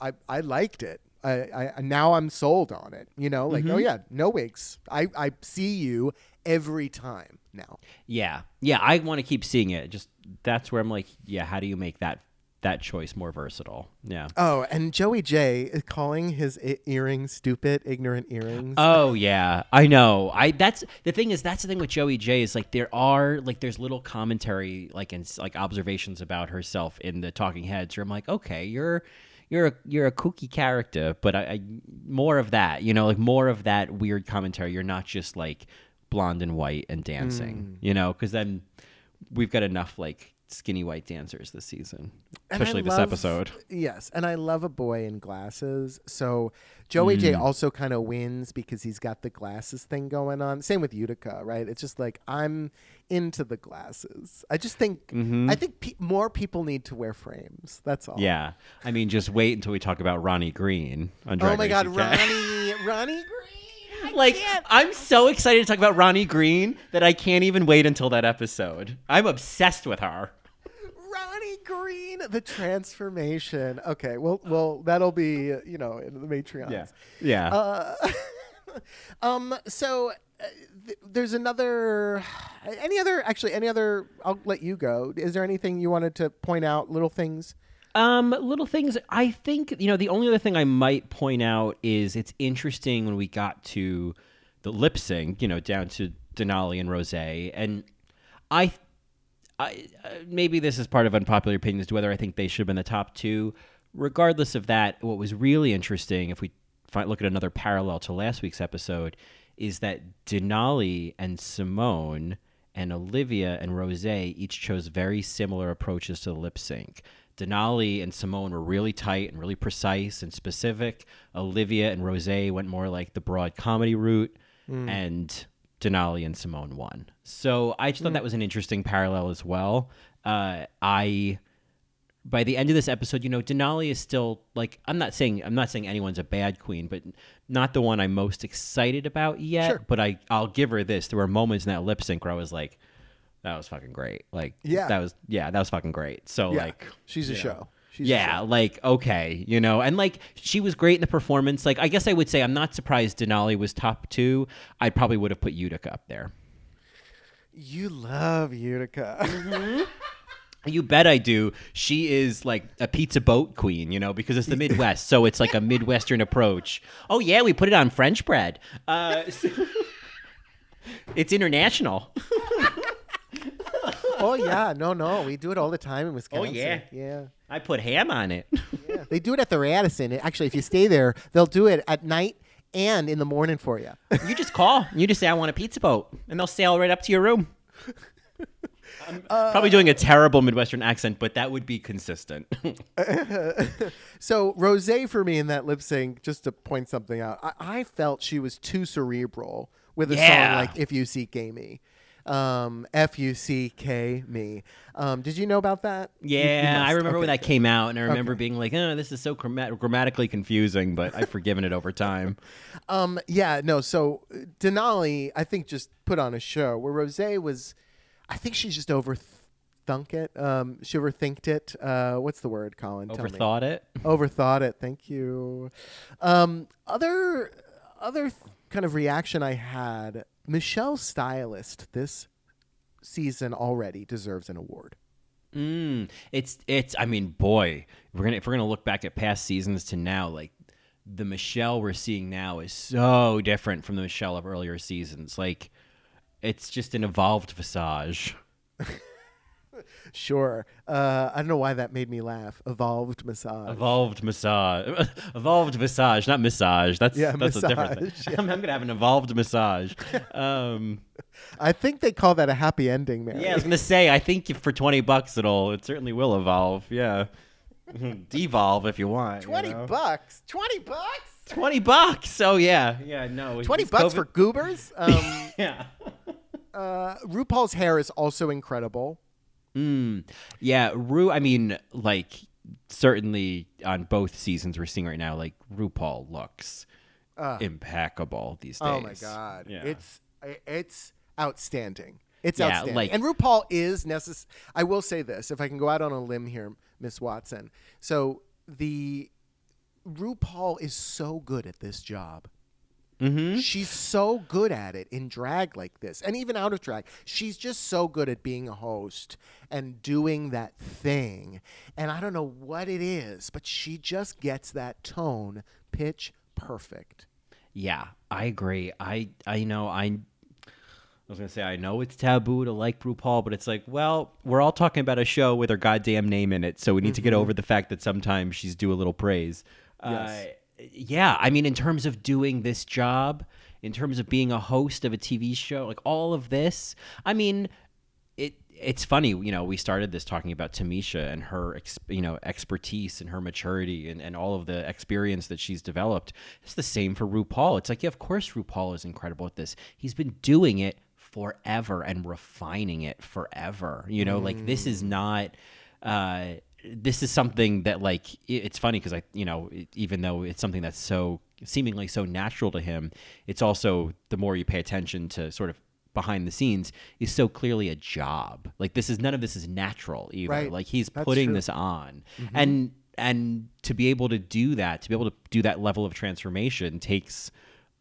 I I liked it. I, I now I'm sold on it. You know, like oh mm-hmm. yeah, no wigs. I I see you every time now.
Yeah, yeah. I want to keep seeing it. Just that's where I'm like, yeah. How do you make that that choice more versatile? Yeah.
Oh, and Joey Jay is calling his I- earrings stupid, ignorant earrings.
Oh yeah, I know. I that's the thing is that's the thing with Joey Jay is like there are like there's little commentary like and like observations about herself in the Talking Heads where I'm like, okay, you're you're a you're a kooky character, but I, I more of that, you know, like more of that weird commentary. You're not just like blonde and white and dancing, mm. you know, because then we've got enough like skinny white dancers this season,
And
especially this episode.
Yes, and I love a boy in glasses. So Joey Jay
Mm.
also kind of wins because he's got the glasses thing going on. Same with Utica, right? It's just like I'm into the glasses. I just think I think pe- more people need to wear frames. That's all.
Mm-hmm. Yeah, I mean, just wait until we talk about Ronnie Green on Drag
Oh my
Race
God,
UK.
Ronnie, Ronnie Green. I
like
can't.
I'm so excited to talk about Ronnie Green that I can't even wait until that episode. I'm obsessed with her.
Ronnie Green, the transformation. Okay, well, well, that'll be uh, you know in the Matreons.
Yeah.
Uh, um. So uh, th- there's another. Any other? Actually, any other? I'll let you go. Is there anything you wanted to point out? Little things.
Um, little things. I think you know the only other thing I might point out is it's interesting when we got to the lip sync. You know, down to Denali and Rosé, and I, I uh, maybe this is part of unpopular opinion as to whether I think they should have been the top two. Regardless of that, what was really interesting, if we find, look at another parallel to last week's episode, is that Denali and Symone and Olivia and Rosé each chose very similar approaches to the lip sync. Denali and Symone were really tight and really precise and specific. Olivia and Rosé went more like the broad comedy route, and Denali and Symone won. So I just thought that was an interesting parallel as well. Uh, I by the end of this episode, you know, Denali is still like I'm not saying I'm not saying anyone's a bad queen, but not the one I'm most excited about yet.
Sure.
But I I'll give her this. There were moments in that lip sync where I was like, that was fucking great. Like
Yeah.
that was yeah, that was fucking great. So
Yeah.
like
she's a
know.
show. She's
yeah, like okay, you know, and like she was great in the performance. Like I guess I would say I'm not surprised Denali was top two. I probably would have put Utica up there.
You love Utica.
You bet I do. She is like a pizza boat queen, you know, because it's the Midwest, so it's like a Midwestern approach. Oh yeah, we put it on French bread. Uh, it's international.
Oh yeah, no, no, we do it all the time in oh, Wisconsin.
Oh, yeah.
yeah.
I put ham on it.
Yeah, they do it at the Radisson. Actually, if you stay there, they'll do it at night and in the morning for you.
you just call. You just say I want a pizza boat, and they'll sail right up to your room. I'm um, probably doing a uh, terrible Midwestern accent, but that would be consistent.
So Rosé for me in that lip sync, just to point something out, I, I felt she was too cerebral with a
Yeah.
song like "If You Seek Me." Um, F U C K me. Um, did you know about that? You- you
Yeah, I remember when that came out, and I remember
Okay.
being like, "Oh, this is so grammat- grammatically confusing," but I've forgiven it over time.
Um, yeah, no. So Denali, I think, just put on a show where Rosé was. I think she's just overthunk it. Um, she overthinked it. Uh, what's the word, Colin?
Overthought it.
Overthought it. Thank you. Um, other other th- kind of reaction I had. Michelle's stylist this season already deserves an award.
Mm, it's it's. I mean, boy, we're gonna if we're gonna look back at past seasons to now, like the Michelle we're seeing now is so different from the Michelle of earlier seasons. Like, it's just an evolved visage.
Sure. Uh, I don't know why that made me laugh. Evolved massage.
Evolved massage. evolved massage, not massage. That's
Yeah,
that's a different
massage,
thing. I'm, I'm gonna have an evolved massage. Um,
I think they call that a happy ending, Mary.
yeah, I was gonna say. I think if for twenty bucks, it'll it certainly will evolve. Yeah, devolve if you want. you
Twenty
know?
bucks. Twenty bucks.
Twenty bucks. So yeah, yeah. No,
Twenty bucks
COVID-
for goobers. Um,
yeah.
uh, RuPaul's hair is also incredible.
Mm, yeah, Ru. I mean, like certainly on both seasons we're seeing right now, like RuPaul looks impeccable these days.
Oh my god,
Yeah.
it's it's outstanding. It's
Yeah,
outstanding.
like-
and RuPaul is necessary. I will say this, if I can go out on a limb here, Miss Watson. So the RuPaul is so good at this job.
Mhm.
She's so good at it in drag like this, and even out of drag. She's just so good at being a host and doing that thing. And I don't know what it is, but she just gets that tone pitch perfect.
Yeah, I agree. I I know I. I was gonna say I know it's taboo to like RuPaul, but it's like, well, we're all talking about a show with her goddamn name in it, so we need to get over the fact that sometimes she's due a little praise.
Yes.
Uh, yeah, I mean, in terms of doing this job, in terms of being a host of a TV show, like all of this, I mean, it it's funny, you know, we started this talking about Tamisha and her, ex, you know, expertise and her maturity and, and all of the experience that she's developed. It's the same for RuPaul. It's like, yeah, of course RuPaul is incredible at this. He's been doing it forever and refining it forever. You know, like this is not uh this is something that like it's funny because I, you know, even though it's something that's so seemingly so natural to him, it's also the more you pay attention to sort of behind the scenes is so clearly a job. Like this is none of this is natural either.
Right.
Like he's
That's
putting
true.
this on. Mm-hmm. And and to be able to do that, to be able to do that level of transformation takes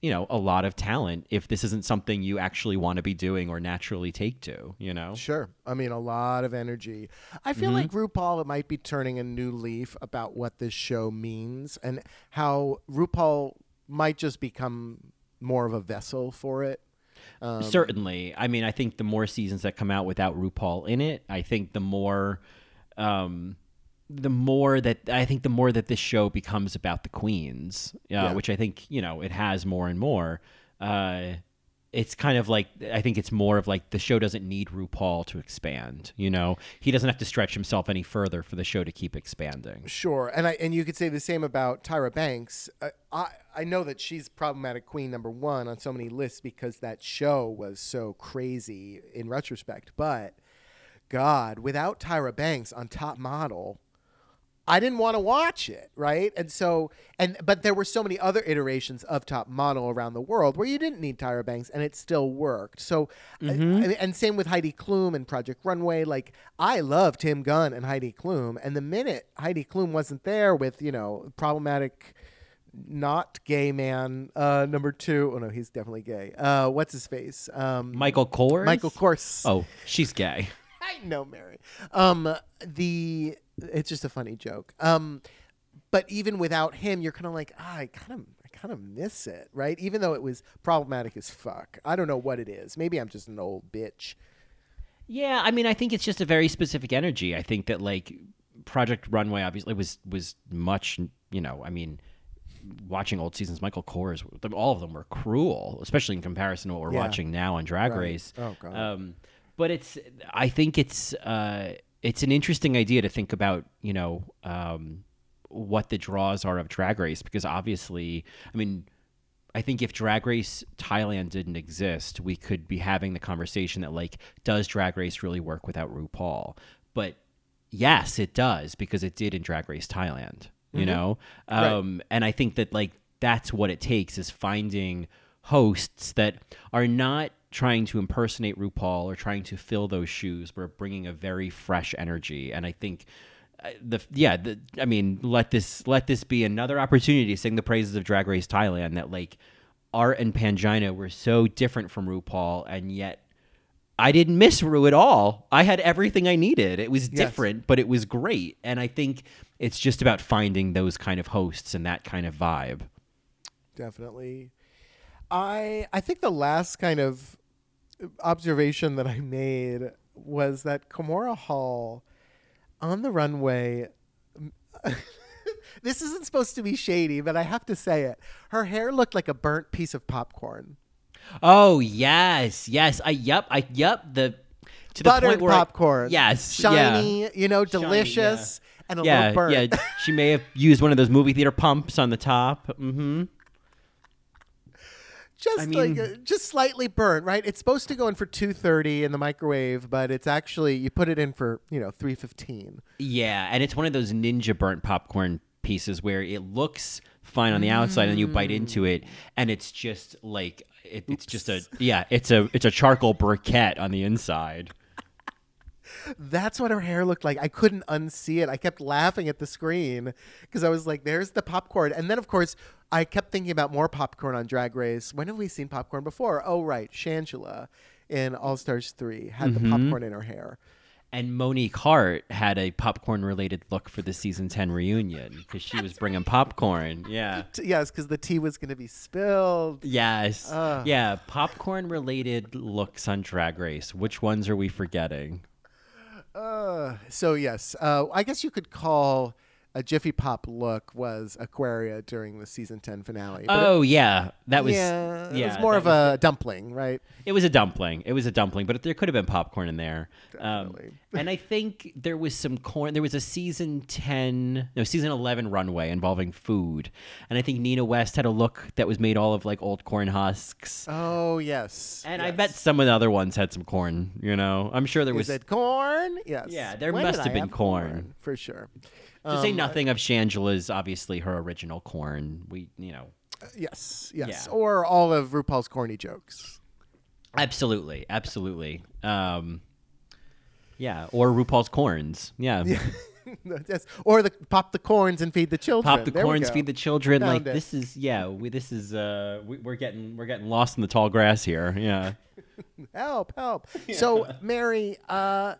you know a lot of talent if this isn't something you actually want to be doing or naturally take to you know
Sure. I mean, a lot of energy. I feel like RuPaul might be turning a new leaf about what this show means and how RuPaul might just become more of a vessel for it. Um,
Certainly. I mean, I think the more seasons that come out without RuPaul in it, I think the more, um, the more that I think the more that this show becomes about the queens, uh,
Yeah.
which I think you know it has more and more. Uh, it's kind of like I think it's more of like the show doesn't need RuPaul to expand. You know, he doesn't have to stretch himself any further for the show to keep expanding.
Sure, and I and you could say the same about Tyra Banks. Uh, I I know that she's problematic queen number one on so many lists because that show was so crazy in retrospect. But God, without Tyra Banks on Top Model, I didn't want to watch it, right? And so, and but there were so many other iterations of Top Model around the world where you didn't need Tyra Banks, and it still worked. So, I mean, and same with Heidi Klum and Project Runway. Like, I love Tim Gunn and Heidi Klum, and the minute Heidi Klum wasn't there with you know problematic. Not gay man. Uh, number two. Oh no, he's definitely gay. Uh, what's his face? Um,
Michael Kors.
Michael Kors.
Oh, she's gay.
I know, Mary. Um, the it's just a funny joke. Um, but even without him, you're kind of like, ah, I kind of, I kind of miss it, right? Even though it was problematic as fuck. I don't know what it is. Maybe I'm just an old bitch.
Yeah, I mean, I think it's just a very specific energy. I think that like Project Runway obviously was was much, you know, I mean, watching old seasons, Michael Kors, all of them were cruel, especially in comparison to what we're
Yeah.
watching now on Drag
Right.
Race.
Oh, God.
Um, but it's, I think it's, uh, it's an interesting idea to think about, you know, um, what the draws are of Drag Race because obviously, I mean, I think if Drag Race Thailand didn't exist, we could be having the conversation that like, does Drag Race really work without RuPaul? But yes, it does because it did in Drag Race Thailand. You know, um, and I think that like that's what it takes is finding hosts that are not trying to impersonate RuPaul or trying to fill those shoes, but bringing a very fresh energy. And I think uh, the yeah, the, I mean, let this let this be another opportunity to sing the praises of Drag Race Thailand. That like Art and Pangina were so different from RuPaul, and yet I didn't miss Ru at all. I had everything I needed. It was
Yes.
different, but it was great. And I think it's just about finding those kind of hosts and that kind of vibe.
Definitely. I I think the last kind of observation that I made was that Kahmora Hall on the runway. this isn't supposed to be shady, but I have to say it. Her hair looked like a burnt piece of popcorn.
Oh yes, yes. I yep, I yep. The to the
Buttered
point where I-
popcorn.
yes,
Shiny,
yeah.
you know,
Shiny,
delicious, and a
yeah,
little burnt.
yeah. She may have used one of those movie theater pumps on the top. Mm-hmm.
Just
I
like
mean-
uh, just slightly burnt, right? It's supposed to go in for 230 in the microwave, but it's actually you put it in for, you know, 315.
Yeah, and it's one of those ninja burnt popcorn pieces where it looks fine on the outside and you bite into it and it's just like it, it's just a yeah, it's a it's a charcoal briquette on the inside.
That's what her hair looked like. I couldn't unsee it. I kept laughing at the screen because I was like, there's the popcorn. And then, of course, I kept thinking about more popcorn on Drag Race. When have we seen popcorn before? Oh, right. Shangela in All Stars 3 had the mm-hmm. popcorn in her hair.
And Monique Heart had a popcorn related look for the season 10 reunion because she was bringing popcorn. Yeah.
Yes, because the tea was going to be spilled.
Yes.
Ugh.
yeah, popcorn related looks on Drag Race. Which ones are we forgetting?
Uh, so, yes, uh, I guess you could call a Jiffy Pop look was Aquaria during the season 10 finale. But it-
Oh yeah, that was
yeah,
yeah.
it was more of
was-
a dumpling, right?
It was a dumpling. It was a dumpling, but there could have been popcorn in there. Um,
Definitely.
and I think there was some corn. There was a season ten, no, season eleven runway involving food, and I think Nina West had a look that was made all of like old corn husks.
Oh, yes.
and I bet some of the other ones had some corn. You know, I'm sure there was.
Is it corn? Yes.
Yeah, there
When
must have
I
been corn.
for sure.
To say
Um,
nothing of Shangela's, obviously her original corn. We, you know,
Yes, yes.
Yeah.
Or all of RuPaul's corny jokes.
absolutely, absolutely. Um, yeah, or RuPaul's corns. Yeah.
yes. Or the pop the corns and feed the children.
pop the
There
corns, feed the children.
Found
like
it.
this is yeah, we, this is uh, we, we're getting we're getting lost in the tall grass here. Yeah,
help, help. So, Mary, uh,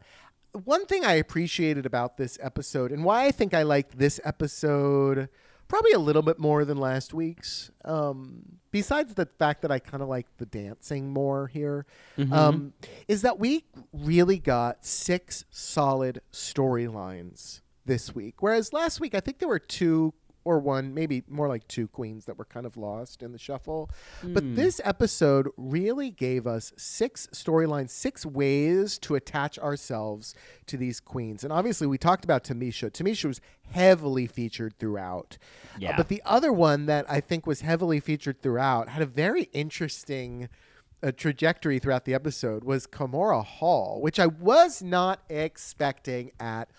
one thing I appreciated about this episode and why I think I liked this episode probably a little bit more than last week's, um, besides the fact that I kind of like the dancing more here, um, is that we really got six solid storylines this week. Whereas last week, I think there were two or one, maybe more like two queens that were kind of lost in the shuffle. But this episode really gave us six storylines, six ways to attach ourselves to these queens. And obviously, we talked about Tamisha. Tamisha was heavily featured throughout. Uh,
Yeah.
but the other one that I think was heavily featured throughout had a very interesting uh, trajectory throughout the episode was Kahmora Hall, which I was not expecting at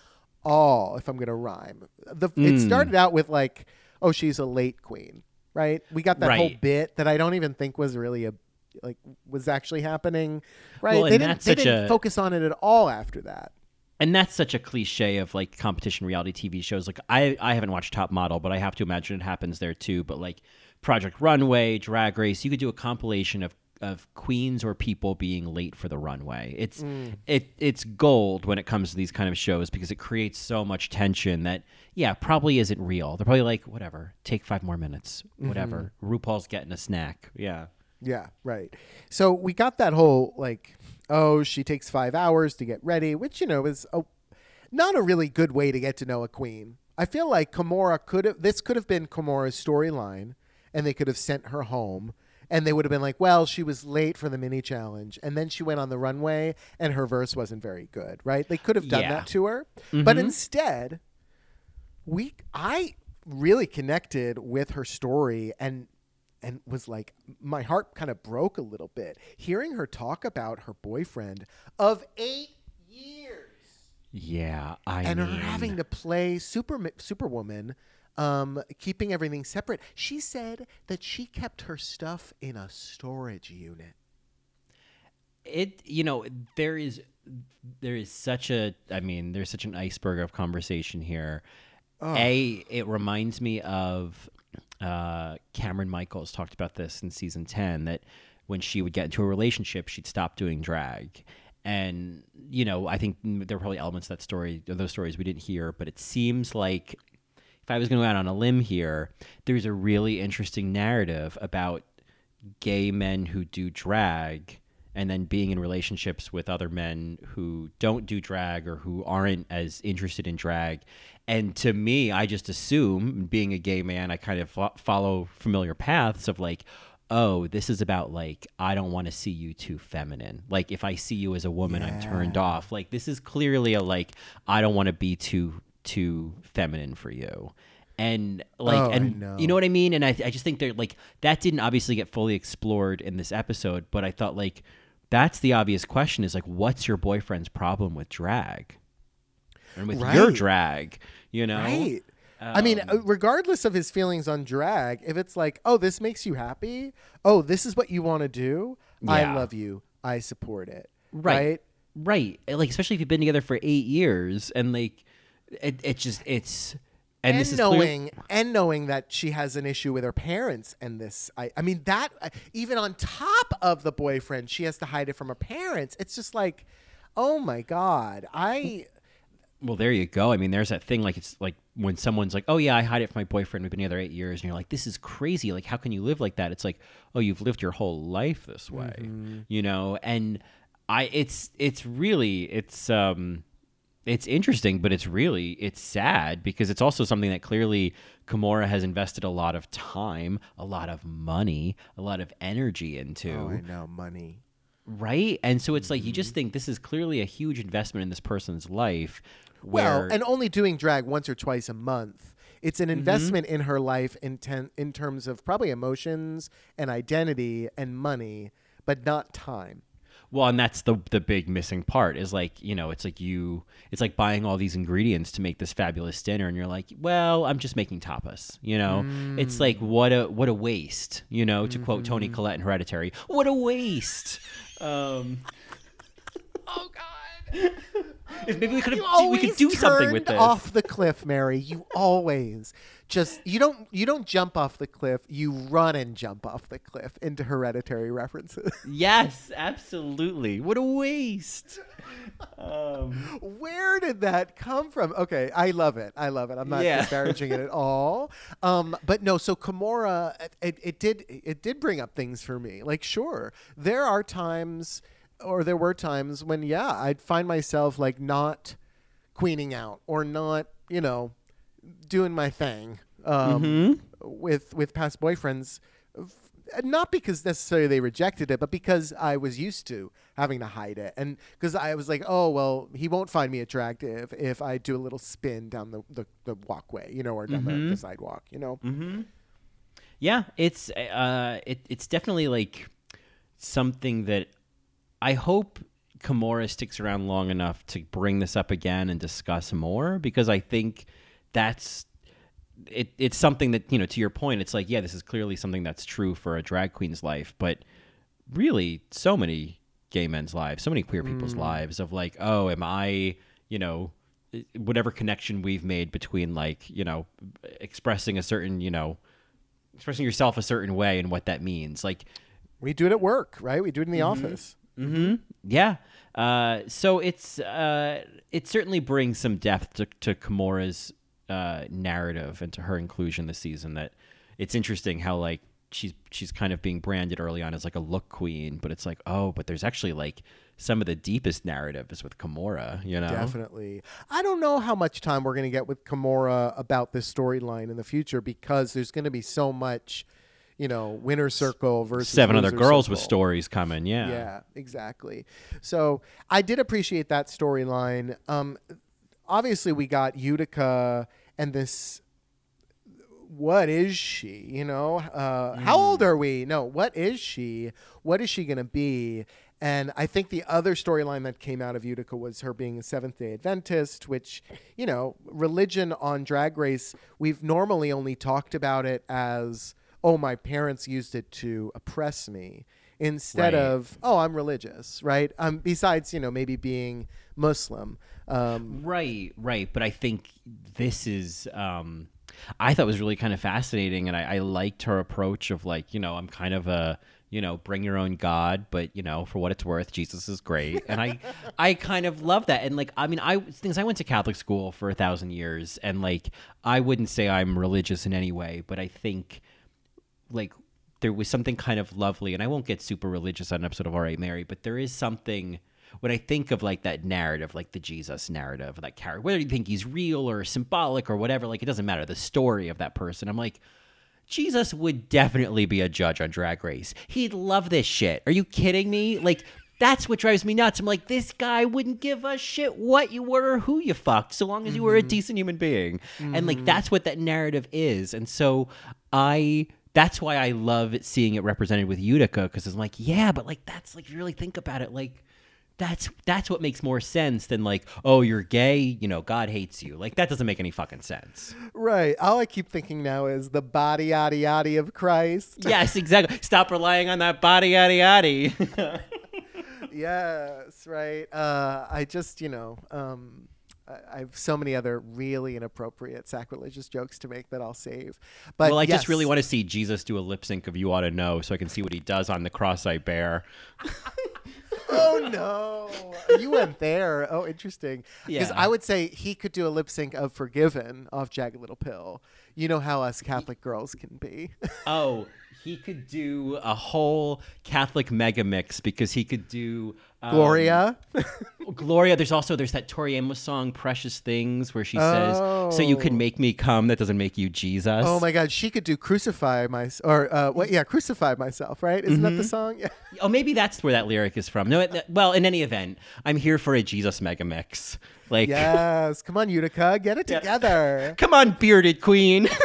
all. If I'm gonna rhyme, the it hmm. started out with like, oh, she's a late queen, right? We got that whole bit that I don't even think was really a like was actually happening, right?
Well,
they didn't, they didn't
a-
focus on it at all after that.
and that's such a cliche of like competition reality TV shows. Like I, I haven't watched Top Model, but I have to imagine it happens there too. But like Project Runway, Drag Race, you could do a compilation of of queens or people being late for the runway. It's mm. it it's gold when it comes to these kind of shows because it creates so much tension that yeah probably isn't real. They're probably like whatever, take five more minutes, mm-hmm. whatever. RuPaul's getting a snack. Yeah.
Yeah, right. So we got that whole like, oh, she takes five hours to get ready, which you know is a, not a really good way to get to know a queen. I feel like Kahmora could have this could have been Kahmora's storyline, and they could have sent her home, and they would have been like, well, she was late for the mini challenge, and then she went on the runway, and her verse wasn't very good, right? They could have done
Yeah.
that to her, but mm-hmm. instead, we I really connected with her story and and was like my heart kind of broke a little bit hearing her talk about her boyfriend of 8 years
Yeah, I
and her having to play super superwoman um, keeping everything separate. She said that she kept her stuff in a storage unit.
It you know there is there is such a i mean there's such an iceberg of conversation here. A it reminds me of uh cameron michaels talked about this in season 10 that when she would get into a relationship she'd stop doing drag. And you know i think there were probably elements of that story those stories we didn't hear but it seems like if I was going to go out on a limb here, there's a really interesting narrative about gay men who do drag and then being in relationships with other men who don't do drag or who aren't as interested in drag. And to me, I just assume, being a gay man, I kind of fo- follow familiar paths of like, oh, this is about like, I don't want to see you too feminine. Like, if I see you as a woman, I'm turned off. Like, this is clearly a like, I don't want to be too too feminine for you. And like,
Oh,
and
know.
you know what I mean? And I, I just think they're like, that didn't obviously get fully explored in this episode, but I thought like, that's the obvious question is like, what's your boyfriend's problem with drag? And with your drag, you know?
Right. I mean, uh, regardless of his feelings on drag, if it's like, oh, this makes you happy, oh, this is what you want to do, I love you, I support it.
right right like especially if you've been together for eight years and like it, it just it's and,
And,
this is clear-
knowing and knowing that she has an issue with her parents and this, I, I mean that uh, even on top of the boyfriend, she has to hide it from her parents. It's just like, oh my god, I
well there you go. I mean there's that thing like it's like when someone's like oh yeah i hide it from my boyfriend. We've been together eight years. And you're like this is crazy. Like how can you live like that? It's like oh you've lived your whole life this way
Mm-hmm.
you know? And i it's it's really it's um it's interesting, but it's really it's sad because it's also something that clearly Kahmora has invested a lot of time, a lot of money, a lot of energy into.
oh I know money.
right? And so it's like you
Mm-hmm.
just think this is clearly a huge investment in this person's life.
Well,
Where
and only doing drag once or twice a month. It's
Mm-hmm.
an investment in her life in ten, in terms of probably emotions and identity and money, but not time.
Well, and that's the the big missing part is like you know it's like you it's like buying all these ingredients to make this fabulous dinner, and you're like, well, I'm just making tapas. You know, it's
Mm.
like what a what a waste. You know, to quote
Mm-hmm.
Toni Collette in Hereditary, what a waste. Um,
Oh God!
If maybe we could have we could do something with this.
off the cliff, Mary. You always just you don't you don't jump off the cliff. You run and jump off the cliff into hereditary references.
Yes, absolutely. What a waste. Um,
Where did that come from? Okay, I love it. I love it. I'm not
Yeah.
disparaging it at all. Um, but no, so Kahmora, it, it did it did bring up things for me. Like, sure, there are times, or there were times when, yeah, I'd find myself like not queening out or not, you know, doing my thing um, with with past boyfriends. Not because necessarily they rejected it, but because I was used to having to hide it, and because I was like, "Oh well, he won't find me attractive if I do a little spin down the, the, the walkway, you know, or down the, the sidewalk, you know."
yeah, it's uh, it, it's definitely like something that I hope Kahmora sticks around long enough to bring this up again and discuss more because I think that's it, it's something that you know to your point it's like yeah this is clearly something that's true for a drag queen's life but really so many gay men's lives so many queer people's mm. lives of like oh am i you know whatever connection we've made between like you know expressing a certain you know expressing yourself a certain way and what that means like
We do it at work, right? We do it in the mm-hmm. office.
Yeah. Uh, so it's uh, it certainly brings some depth to, to uh, narrative and to her inclusion this season. That it's interesting how like she's she's kind of being branded early on as like a look queen, but it's like oh, but there's actually like some of the deepest narrative is with Kahmora. You know,
Definitely. I don't know how much time we're going to get with Kahmora about this storyline in the future because there's going to be so much, you know, winner circle versus
seven other girls with stories coming. Yeah.
Yeah, exactly. So I did appreciate that storyline. Um, obviously, we got Utica and this. What is she? You know, uh, how old are we? No, what is she? What is she going to be? And I think the other storyline that came out of Utica was her being a Seventh day Adventist, which, you know, religion on Drag Race, we've normally only talked about it as, oh, my parents used it to oppress me instead
Right.
of oh i'm religious right um besides you know maybe being muslim um
Right, right. But I think this is um I thought was really kind of fascinating and I, I liked her approach of like, you know, I'm kind of a you know, bring your own God, but you know, for what it's worth, Jesus is great, and I, I kind of love that. And like, I mean, I things I went to Catholic school for a thousand years, and like, I wouldn't say I'm religious in any way, but I think, like, there was something kind of lovely, and I won't get super religious on an episode of All Right Mary, but there is something when I think of like that narrative, like the Jesus narrative, that character, whether you think he's real or symbolic or whatever, like it doesn't matter. The story of that person, I'm like, Jesus would definitely be a judge on Drag Race. He'd love this shit. Are you kidding me? Like. That's what drives me nuts. I'm like, this guy wouldn't give a shit what you were or who you fucked, so long as you were a mm-hmm. decent human being. And like, mm-hmm. that's what that narrative is. And so I that's why I love seeing it represented with Utica because it's like, yeah, but like that's like if you really think about it, like that's that's what makes more sense than like, oh, you're gay, you know, God hates you. Like that doesn't make any fucking sense.
right all i keep thinking now is the body yada yada of christ
yes, exactly. Stop relying on that body yaddy yaddy.
yes right uh i just you know um I- have so many other really inappropriate sacrilegious jokes to make that I'll save. But
well, I just really want to see Jesus do a lip sync of "You Ought to Know" so I can see what he does on the cross I bear.
Oh no, you went there. Oh, interesting. Because
Yeah.
I would say he could do a lip sync of "Forgiven" off Jagged Little Pill. You know how us Catholic girls can be.
Oh, he could do a whole Catholic mega mix because he could do um,
Gloria.
Gloria. There's also there's that Tori Amos song "Precious Things" where she says, "So you can
Oh.
make me come." That doesn't make you Jesus.
Oh my God, she could do "Crucify My" or uh, what? Yeah, "Crucify Myself." Right? Isn't that the song? Yeah.
Oh, maybe that's where that lyric is from. No, it, well, in any event, I'm here for a Jesus mega mix. Like,
Yes. Come on, Utica, get it together.
come on, bearded queen.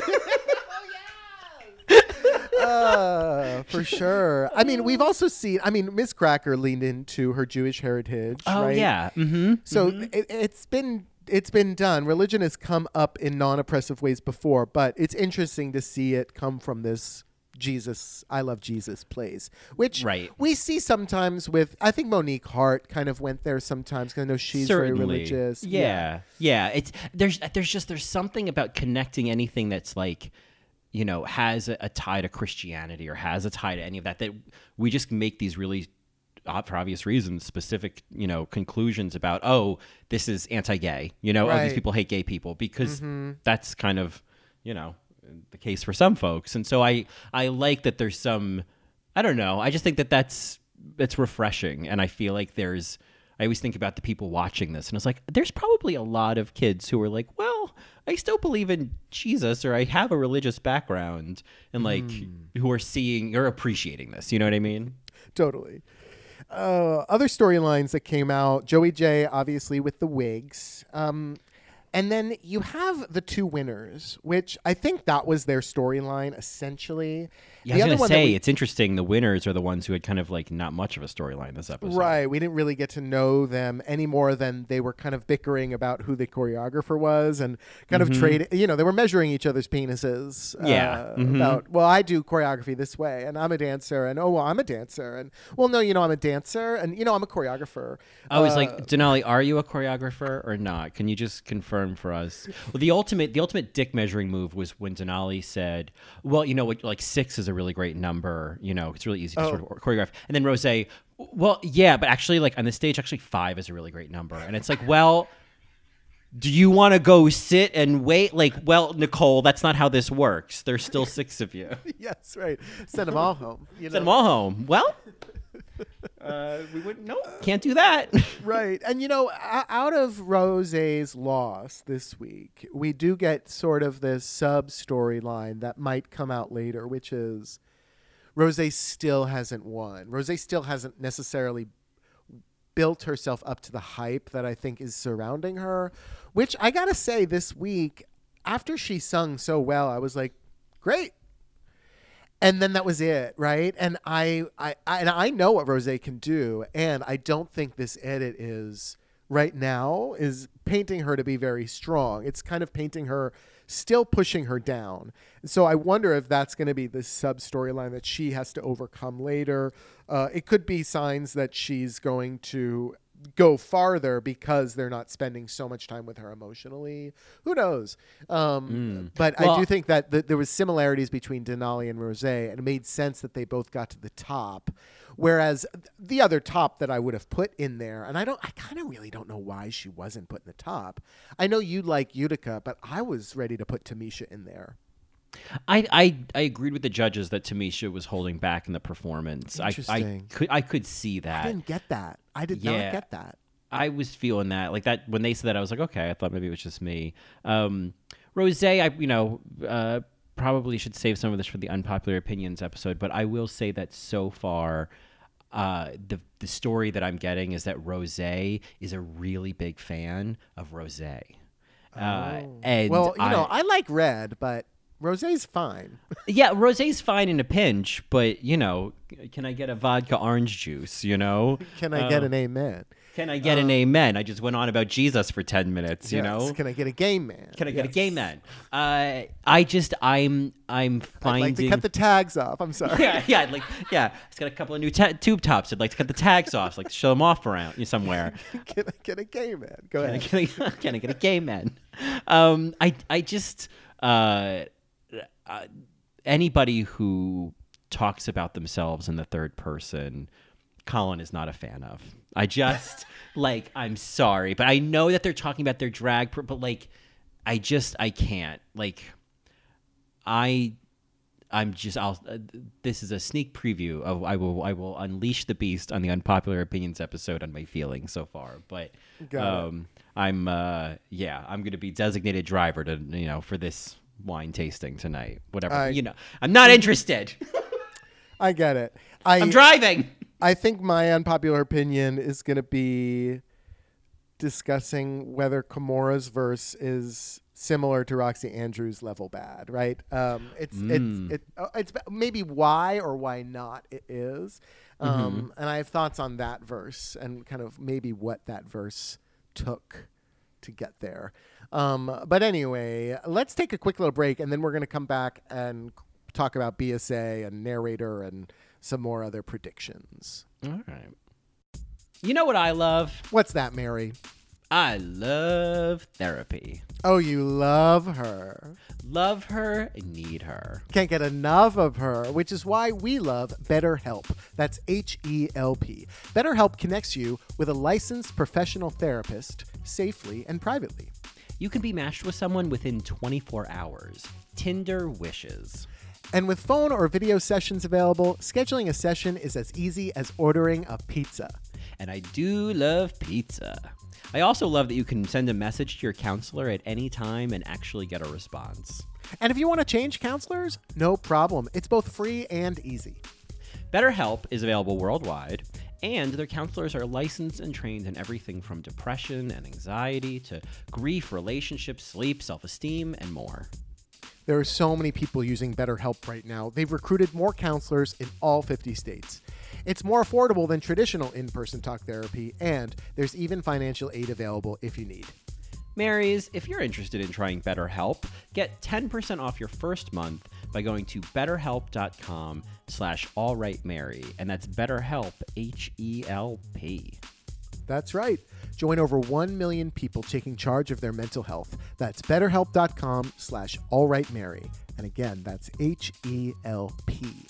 uh, for sure. I mean, we've also seen. I mean, Miz Cracker leaned into her Jewish heritage.
oh
right?
yeah. Mm-hmm.
So it, it's been it's been done. Religion has come up in non-oppressive ways before, but it's interesting to see it come from this Jesus, I love Jesus plays, which
Right.
we see sometimes with. I think Monique Heart kind of went there sometimes because I know she's very religious.
Yeah. yeah, It's there's there's just there's something about connecting anything that's like, you know, has a, a tie to Christianity or has a tie to any of that that we just make these really for obvious reasons specific you know conclusions about oh this is anti-gay you know oh these people hate gay people because mm-hmm. that's kind of you know the case for some folks. And so i i like that there's some i don't know i just think that that's it's refreshing. And i feel like there's i always think about the people watching this and it's like there's probably a lot of kids who are like well i still believe in jesus or i have a religious background and like who are seeing or appreciating this you know what i mean
totally. Uh, other storylines that came out: Joey Jay, obviously with the wigs, um, and then you have the two winners, which I think that was their storyline essentially.
Yeah,
the
I was gonna say
we-
it's interesting. The winners are the ones who had kind of like not much of a storyline this episode.
Right. We didn't really get to know them any more than they were kind of bickering about who the choreographer was and kind of trading. You know, they were measuring each other's penises. uh,
Yeah. Mhm.
About, well, I do choreography this way and I'm a dancer. And, oh, well, I'm a dancer. And, well, no, you know, I'm a dancer. And, you know, I'm a choreographer.
I was
Uh,
like, Denali, are you a choreographer or not? Can you just confirm for us? Well, the ultimate, the ultimate dick measuring move was when Denali said, "Well, you know, what, like six is a really great number. You know, it's really easy to sort
Oh.
of choreograph." And then Rosé, well, yeah, but actually, like on the stage, actually five is a really great number. And it's like, well. Do you want to go sit and wait? Like, well, Nicole, that's not how this works. There's still six of you.
yes, right. Send them all home. You
Send them all home. Well, uh, we wouldn't. Nope, can't do that.
right. And you know, out of Rosé's loss this week, we do get sort of this sub storyline that might come out later, which is Rosé still hasn't won. Rosé still hasn't necessarily built herself up to the hype that I think is surrounding her, which I got to say this week after she sung so well, I was like, great. And then that was it, right? And I, I, I and I know what Rosé can do, and I don't think this edit is right now is painting her to be very strong. It's kind of painting her still pushing her down. And so I wonder if that's going to be the sub storyline that she has to overcome later. Uh, it could be signs that she's going to go farther because they're not spending so much time with her emotionally. Who knows? Um, But I do think that th- there was similarities between Denali and Rosé, and it made sense that they both got to the top. Whereas the other top that I would have put in there, and I don't, I kind of really don't know why she wasn't put in the top. I know you like Utica, but I was ready to put Tamisha in there.
I, I I agreed with the judges that Tamisha was holding back in the performance. I, I could I could see that.
I didn't get that. I did
Yeah.
not get that.
I was feeling that like that when they said that I was like okay I thought maybe it was just me. Um, Rosé, I you know uh, probably should save some of this for the unpopular opinions episode, but I will say that so far. Uh, the the story that I'm getting is that Rosé is a really big fan of Rosé, uh, and
Well, you know,
I-
I like red, but Rosé's fine.
Yeah, rosé's fine in a pinch, but you know, can I get a vodka orange juice? You know,
Can I get an amen?
can I get an amen? I just went on about Jesus for ten minutes. You
Yes.
know,
Can I get a game man?
can I get a
Yes.
gay man? Uh, I just I'm I'm
I'd
finding.
like to cut the tags off. I'm sorry.
yeah, yeah, I'd like yeah. It's got a couple of new ta- tube tops. I'd like to cut the tags off, like to show them off around somewhere.
Can I get a game man? Go
Can
ahead.
can, I, can I get a gay man? Um, I I just uh, uh, anybody who talks about themselves in the third person, Colin is not a fan of. I just like I'm sorry, but I know that they're talking about their drag, but like I just I can't like I. I'm just. I'll. Uh, this is a sneak preview of. I will. I will unleash the beast on the unpopular opinions episode on my feelings so far. But um, I'm. Uh, yeah, I'm going to be designated driver to you know for this wine tasting tonight. Whatever.
I-
you know, I'm not interested.
I get it. I
I'm driving.
I think my unpopular opinion is going to be discussing whether Kahmora's verse is similar to Roxxxy Andrews' level bad, right? Um, it's
Mm.
it's it, uh, it's maybe why or why not it is,
Mm-hmm.
um, and I have thoughts on that verse and kind of maybe what that verse took to get there. Um, but anyway, let's take a quick little break, and then we're going to come back and talk about BSA and narrator and some more other predictions.
All right. You know what I love?
What's that, Mary?
I love therapy.
Oh, you love her.
Love her, need her.
Can't get enough of her, which is why we love BetterHelp. That's H E L P. BetterHelp connects you with a licensed professional therapist safely and privately.
You can be matched with someone within 24 hours. Tinder wishes.
And with phone or video sessions available, scheduling a session is as easy as ordering a pizza.
And I do love pizza. I also love that you can send a message to your counselor at any time and actually get a response.
And if you want to change counselors, no problem. It's both free and easy.
BetterHelp is available worldwide, and their counselors are licensed and trained in everything from depression and anxiety to grief, relationships, sleep, self esteem, and more.
There are so many people using BetterHelp right now. They've recruited more counselors in all 50 states. It's more affordable than traditional in person talk therapy, and there's even financial aid available if you need.
Marys, if you're interested in trying BetterHelp, get 10% off your first month by going to betterhelp.com slash allrightmary. And that's BetterHelp, H-E-L-P.
That's right. Join over 1 million people taking charge of their mental health. That's betterhelp.com slash allrightmary. And again, that's H-E-L-P.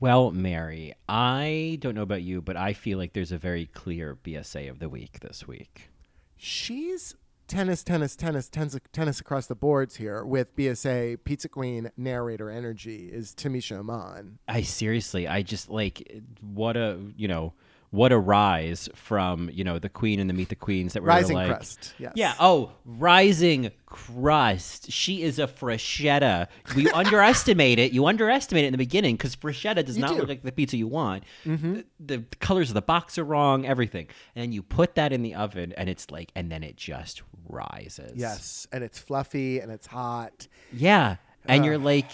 Well, Mary, I don't know about you, but I feel like there's a very clear BSA of the week this week.
She's tennis, tennis, tennis, tennis, tennis across the boards here with BSA, Pizza Queen, narrator energy is Tamisha Iman.
I seriously, I just like what a you know what a rise from you know the Queen and the Meet the Queens that were
Rising
like,
Crest, yes.
yeah. Oh, Rising Crust. She is a freshetta. You underestimate it. You underestimate it in the beginning because freshetta does
You
not
do. Mm-hmm.
look like the pizza you want. The, the colors of the box are wrong. Everything, and then you put that in the oven, and it's like, and then it just rises.
Yes, and it's fluffy and it's hot.
Yeah, and you're like,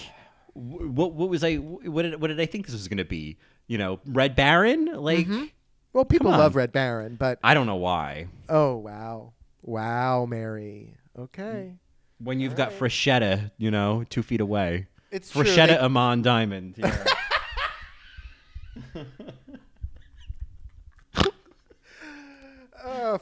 what? What was I? What did? What did I think this was going to be? You know, Red Baron. Like,
Well, people love. Red Baron, but
I don't know why.
oh wow, wow, Mary. Okay,
When you've got Freshetta, you know, two feet away.
it's true.
Freshetta
They-
Amon Diamond. Yeah.
Oh,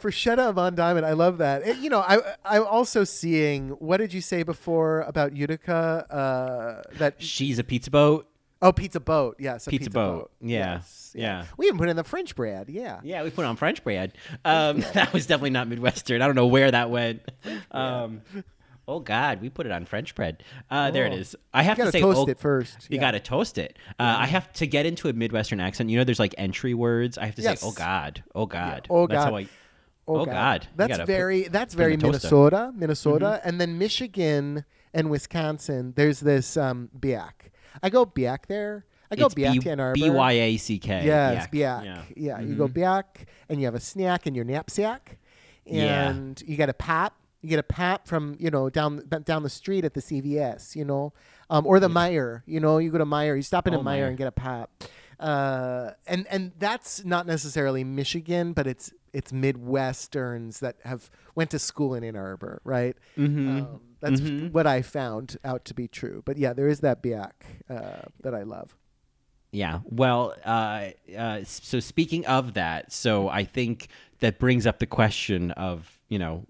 Von Diamond, I love that. It- you know, I I'm also seeing. What did you say before about Utica? Uh, that
She's a pizza boat.
Oh, pizza boat. Yes, a
Pizza boat. Yeah,
Yes,
yeah.
We even put in the French bread. Yeah.
Yeah, we put on French bread. Um, that was definitely not Midwestern. I don't know where that went. Um, oh God, we put it on French bread. Uh, There it
Oh.
I have to say,
toast
oh,
it first.
You
Yeah.
got to toast it. Uh, I have to get into a Midwestern accent. You know, there's like entry words. I have to
Yes.
say, "Oh God, oh God."
Oh,
That's
God.
how I. Oh, God. You
That's
gotta put-
very that's very. Minnesota, Minnesota,
Mm-hmm.
and then Michigan and Wisconsin. There's this um Biak. I go back there. I go
It's
Biak
B-
to Ann Arbor.
B Y A C K.
Yes,
Yak.
Biak.
Yeah.
Yeah, you go back and you have a snack in your knapsack,
Yeah.
and you get a pap. You get a pap from you know down down the street at the CVS, you know, um, or the Meijer. You know, you go to Meijer. You stop in a
Oh,
Meyer
Meijer.
and get a pap. Uh, and and that's not necessarily Michigan, but it's it's Midwesterns that have went to school in Ann Arbor, right?
Mm-hmm.
Um, that's what I found out to be true. But yeah, there is that Biak uh, that I love.
Yeah. Well, uh, uh, so speaking of that, so I think that brings up the question of you know,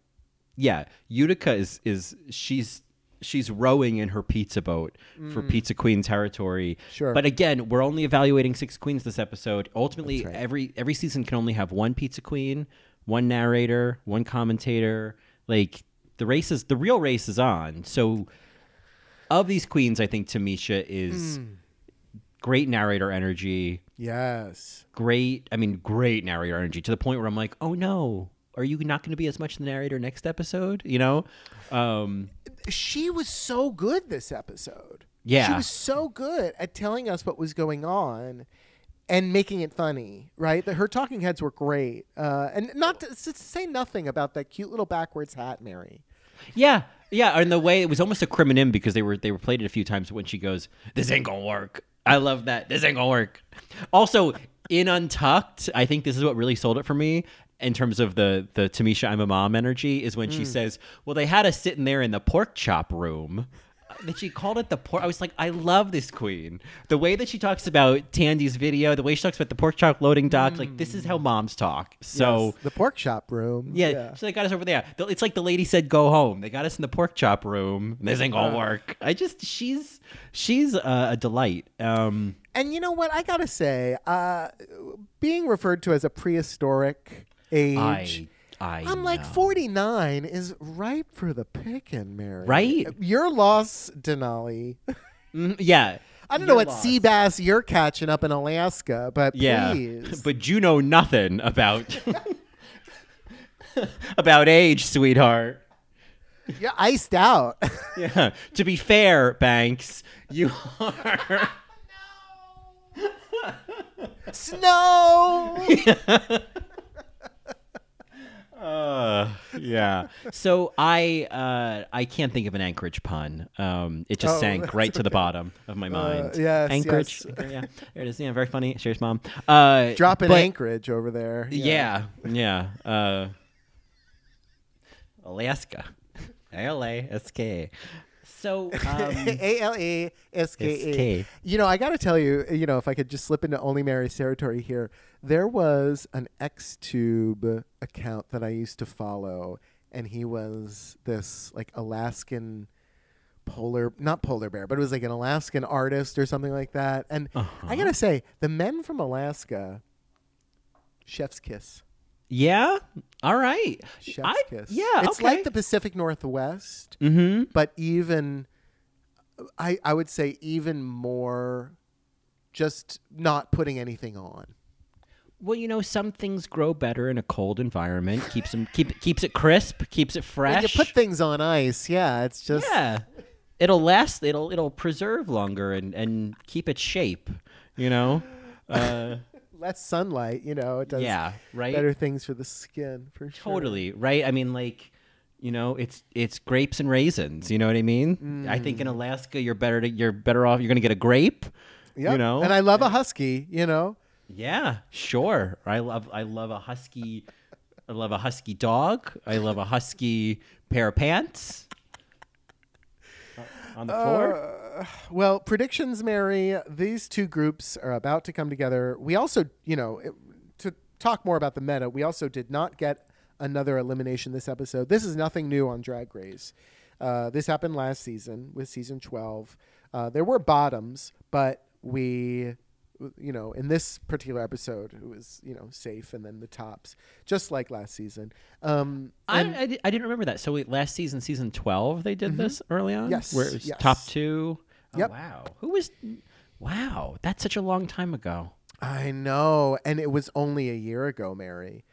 yeah, Utica is is she's she's rowing in her pizza boat for Pizza Queen territory.
Mm. Sure.
But again, we're only evaluating six queens this episode. Ultimately,
right.
every every season can only have one Pizza Queen, one narrator, one commentator. Like the race is the real race is on. So of these queens, I think Tamisha is
Mm.
great narrator energy
Yes.
great i mean great narrator energy to the point where i'm like oh no are you not going to be as much the narrator next episode you know um
she was so good this episode.
Yeah.
She was so good at telling us what was going on and making it funny, right? That her talking heads were great. Uh, and not to, to say nothing about that cute little backwards hat, Mary.
yeah yeah and the way it was almost a crimonym because they were they were played it a few times when she goes this ain't gonna work i love that this ain't gonna work also in untucked i think this is what really sold it for me in terms of the the Tamisha I'm a mom energy is when she says, "Well, they had us sitting there in the pork chop room." That she called it the pork. I was like, I love this queen. The way that she talks about Tandi's video, the way she talks about the pork chop loading dock, like this is how moms talk. So
Yes, the pork chop room.
yeah, so they got us over there. It's like the lady said, "Go home." They got us in the pork chop room. This ain't gonna work. I just she's she's uh, a delight. Um,
And you know what? I gotta say, uh, being referred to as a prehistoric age.
I I
I'm like 49 is ripe for the picking, Mary.
Right?
Your loss, Denali.
Mm, yeah,
I don't know what sea bass you're catching up in Alaska, but
yeah,
please.
but you know nothing about about age, sweetheart.
you're iced out.
Yeah. To be fair, Banks, you are.
Snow.
Uh, yeah. So I uh, I can't think of an Anchorage pun. Um, it just
Oh,
sank
that's
right to the bottom of my mind.
yes,
Anchorage.
yes.
Anchor- yeah, there it is. Yeah, very funny. Cheers, mom. Uh,
Drop in
but-
Anchorage over there.
Yeah, yeah. Uh, Alaska. A L A S K. So um,
A L A S K A.
S-K.
You know, I got to tell you, you know, if I could just slip into Only Mary's territory here, there was an XTube account that I used to follow, and he was this like Alaskan polar, not polar bear, but it was like an Alaskan artist or something like that. And
Uh-huh.
I got to say, the men from Alaska, chef's kiss.
Yeah. All right.
Chef's
I,
kiss.
Yeah.
It's
okay.
like the Pacific Northwest.
Mm-hmm.
but even I I would say even more just not putting anything on.
Well, you know, some things grow better in a cold environment. Keeps them keep keeps it crisp, keeps it fresh.
When you put things on ice, yeah, it's just
yeah, it'll last. It'll it'll preserve longer and and keep its shape. You know. Uh,
less sunlight, you know, it does
yeah. Right.
better things for the skin for sure.
Totally right. I mean, like, you know, it's it's grapes and raisins. You know what I mean? I think in Alaska, you're better to you're better off. You're gonna get a grape.
Yep.
You know,
And I love a husky, you know.
yeah, sure. I love I love a husky. I love a husky dog. I love a husky pair of pants. Uh, On the floor.
Well, predictions, Mary. These two groups are about to come together. We also, you know, it, to talk more about the meta, we also did not get another elimination this episode. This is nothing new on Drag Race. Uh, this happened last season with season 12. Uh, there were bottoms, but we, you know, in this particular episode, it was, you know, safe and then the tops, just like last season. Um,
I, I, I didn't remember that. So wait, last season, season twelve, they did this early on.
Mm-hmm. Yes,
where it was
yes.
top two. Oh, Wow. Who was? Wow, that's such a long time ago.
I know, and it was only a year ago, Mary.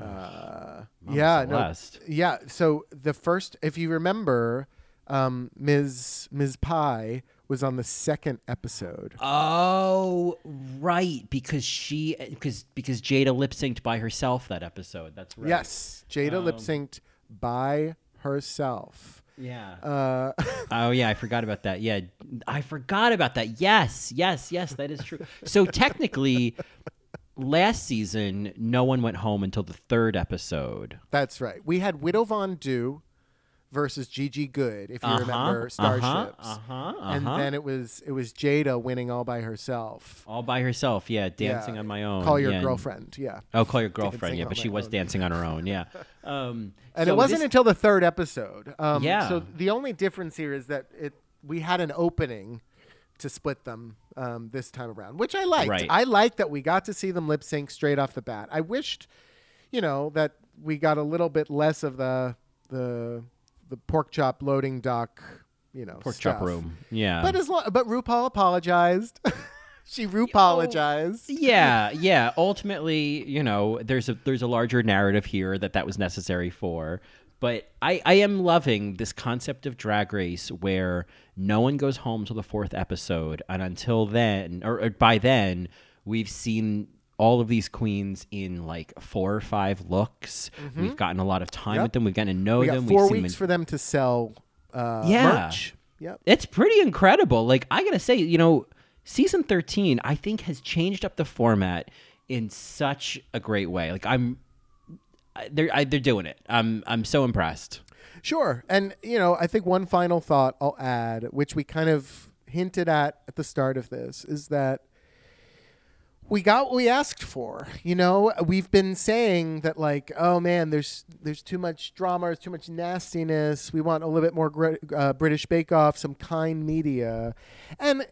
Uh, yeah, no, yeah. So the first, if you remember, um, Ms. Ms. Pie was on the second episode.
Oh, right, because she because because Jaida lip synced by herself that episode. That's right.
Yes, Jaida
Um,
lip synced by herself.
Yeah.
Uh,
oh yeah, I forgot about that. Yeah, I forgot about that. Yes, yes, yes, that is true. So technically, last season, no one went home until the third episode.
that's right. We had Widow Von'Du versus Gigi Goode, if you
Uh-huh,
remember
uh-huh,
Starships.
uh-huh,
And
uh-huh.
then it was it was Jaida winning all by herself.
All by herself. Yeah, dancing
Yeah.
on my own.
Call your
yeah.
girlfriend. Yeah.
Oh, call your girlfriend.
Dancing
Yeah, but she was
own.
dancing on her own. Yeah. Um,
And
so
it wasn't
this-
until the third episode. Um,
Yeah.
So the only difference here is that it we had an opening to split them um, this time around, which I liked.
Right.
I like that we got to see them lip sync straight off the bat. I wished, you know, that we got a little bit less of the the the pork chop loading dock, you know,
pork
stuff.
chop room. Yeah.
But as long, but RuPaul apologized. she oh, RuPaulogized.
yeah, yeah. Ultimately, you know, there's a there's a larger narrative here that that was necessary for. But I, I am loving this concept of drag race where no one goes home till the fourth episode, and until then, or, or by then, we've seen all of these queens in like four or five looks. We've gotten a lot of time
Yep.
with them. We've gotten to know
We
them.
four
we've
weeks
them
for them to sell uh,
Yeah.
merch. Yep.
it's pretty incredible. Like I gotta say, you know, season thirteen I think has changed up the format in such a great way. Like I'm, they're I, they're doing it. I'm I'm so impressed.
Sure. And, you know, I think one final thought I'll add, which we kind of hinted at at the start of this, is that we got what we asked for. You know, we've been saying that like, oh man, there's there's too much drama, there's too much nastiness. We want a little bit more gr- uh, British Bake Off, some kind media, and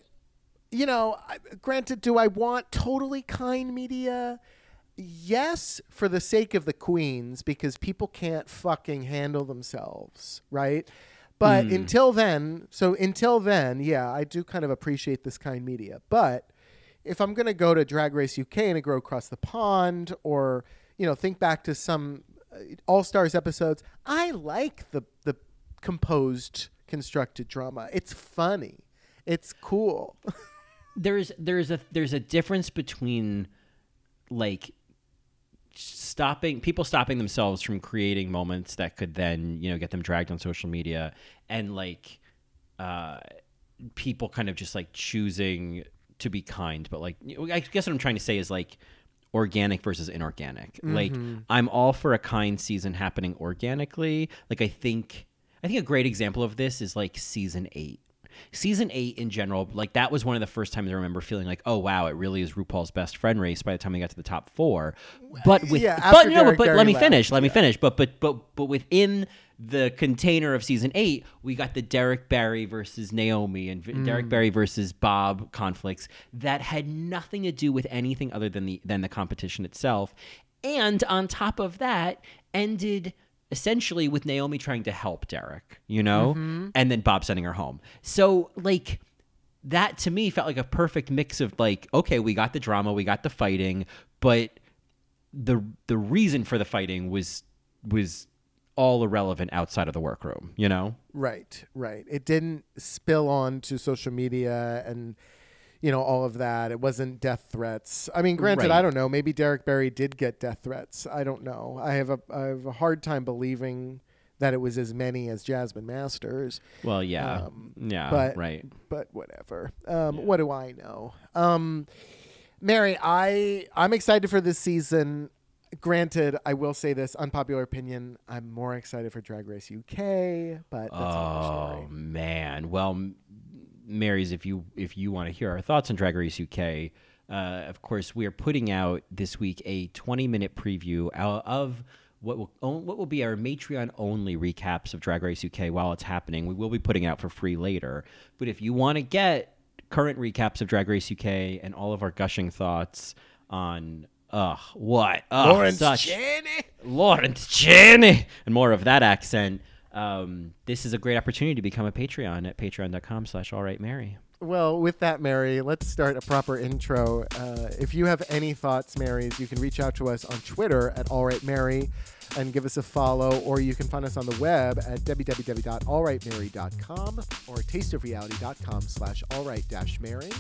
you know, granted, do I want totally kind media? Yes, for the sake of the queens, because people can't fucking handle themselves, right? But until then, so until then, yeah, I do kind of appreciate this kind media. But if I'm going to go to Drag Race UK and I go across the pond, or you know, think back to some All Stars episodes, I like the the composed, constructed drama. It's funny, it's cool.
There's there's a there's a difference between like stopping people stopping themselves from creating moments that could then you know get them dragged on social media and like uh people kind of just like choosing to be kind but like i guess what i'm trying to say is like organic versus inorganic. Like mm-hmm. i'm all for a kind season happening organically. Like i think i think a great example of this is like season 8 season 8 in general like that was one of the first times i remember feeling like oh wow it really is rupaul's best friend race by the time we got to the top four. But with
yeah,
but no
Derrick
but let me
left,
finish let me finish. But but but but within the container of season eight, we got the Derrick Barry versus Naomi and
Mm.
Derrick Barry versus Bob conflicts that had nothing to do with anything other than the than the competition itself. And on top of that, ended essentially with Naomi trying to help Derrick, you know,
Mm-hmm.
and then Bob sending her home. So like that to me felt like a perfect mix of like, okay, we got the drama, we got the fighting, but the the reason for the fighting was was all irrelevant outside of the workroom, you know?
Right, right. It didn't spill on to social media and you know all of that. It wasn't death threats. I mean, granted,
Right.
I don't know. Maybe Derrick Barry did get death threats. I don't know. I have a I have a hard time believing that it was as many as Jasmine Masters.
Well, yeah.
Um,
yeah,
but
right.
but whatever. Um, What do I know? Um, Mary, I I'm excited for this season. Granted, I will say this unpopular opinion. I'm more excited for Drag Race UK, but that's
Oh man. Well, Marys, if you if you want to hear our thoughts on Drag Race UK, uh, of course we are putting out this week a 20 minute preview of what will what will be our Matreon only recaps of Drag Race UK while it's happening. We will be putting out for free later, but if you want to get current recaps of Drag Race UK and all of our gushing thoughts on ugh what ugh,
Lawrence
such
Chaney.
Lawrence Chaney and more of that accent. Um, this is a great opportunity to become a Patreon at patreon.com slash all right Mary.
Well, with that, Mary, let's start a proper intro. Uh, if you have any thoughts, Marys, you can reach out to us on Twitter at AllRightMary and give us a follow, or you can find us on the web at www.allrightmary.com or tasteofreality.com slash allright-mary.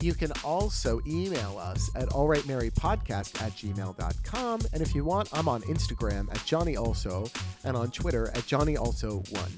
You can also email us at allrightmarypodcast at gmail.com. And if you want, I'm on Instagram at Johnny Also and on Twitter at Johnny Also1.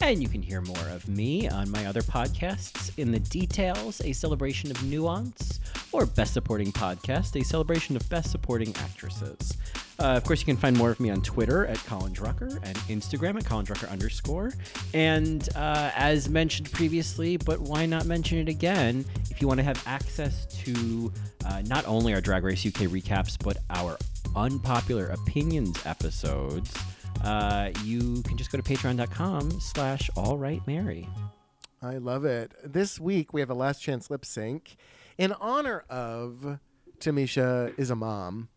And you can hear more of me on my other podcasts, In the Details, a celebration of nuance, or Best Supporting Podcast, a celebration of Best Supporting Actresses. Uh, of course, you can find more of me on Twitter at Colin Drucker and Instagram at Colin Drucker underscore. And uh, as mentioned previously, but why not mention it again? If you want to have access to uh, not only our Drag Race UK recaps, but our unpopular opinions episodes, uh, you can just go to patreon.com slash all right mary
I love it. This week we have a last chance lip sync in honor of Tamisha is a mom.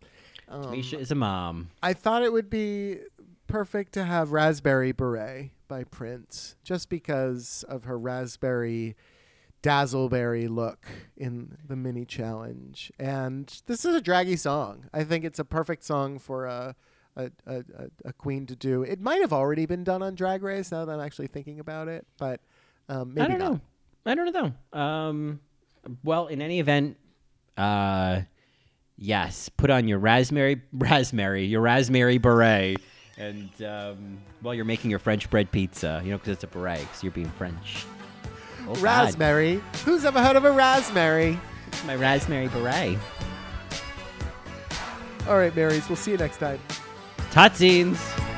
Um,
Misha is a mom
I thought it would be perfect to have Raspberry Beret by Prince just because of her raspberry dazzleberry look in the mini challenge. And this is a draggy song. I think it's a perfect song for a a, a, a, queen to do. It might have already been done on Drag Race now that I'm actually thinking about it, but um, maybe
i don't
not.
know i don't know um, well in any event uh, yes put on your raspberry raspberry your raspberry beret and um, well you're making your french bread pizza you know because it's a beret because you're being french oh, God.
Raspberry. Who's ever heard of a raspberry?
It's my raspberry beret
All right, Marys. We'll see you next time.
Totsines.
I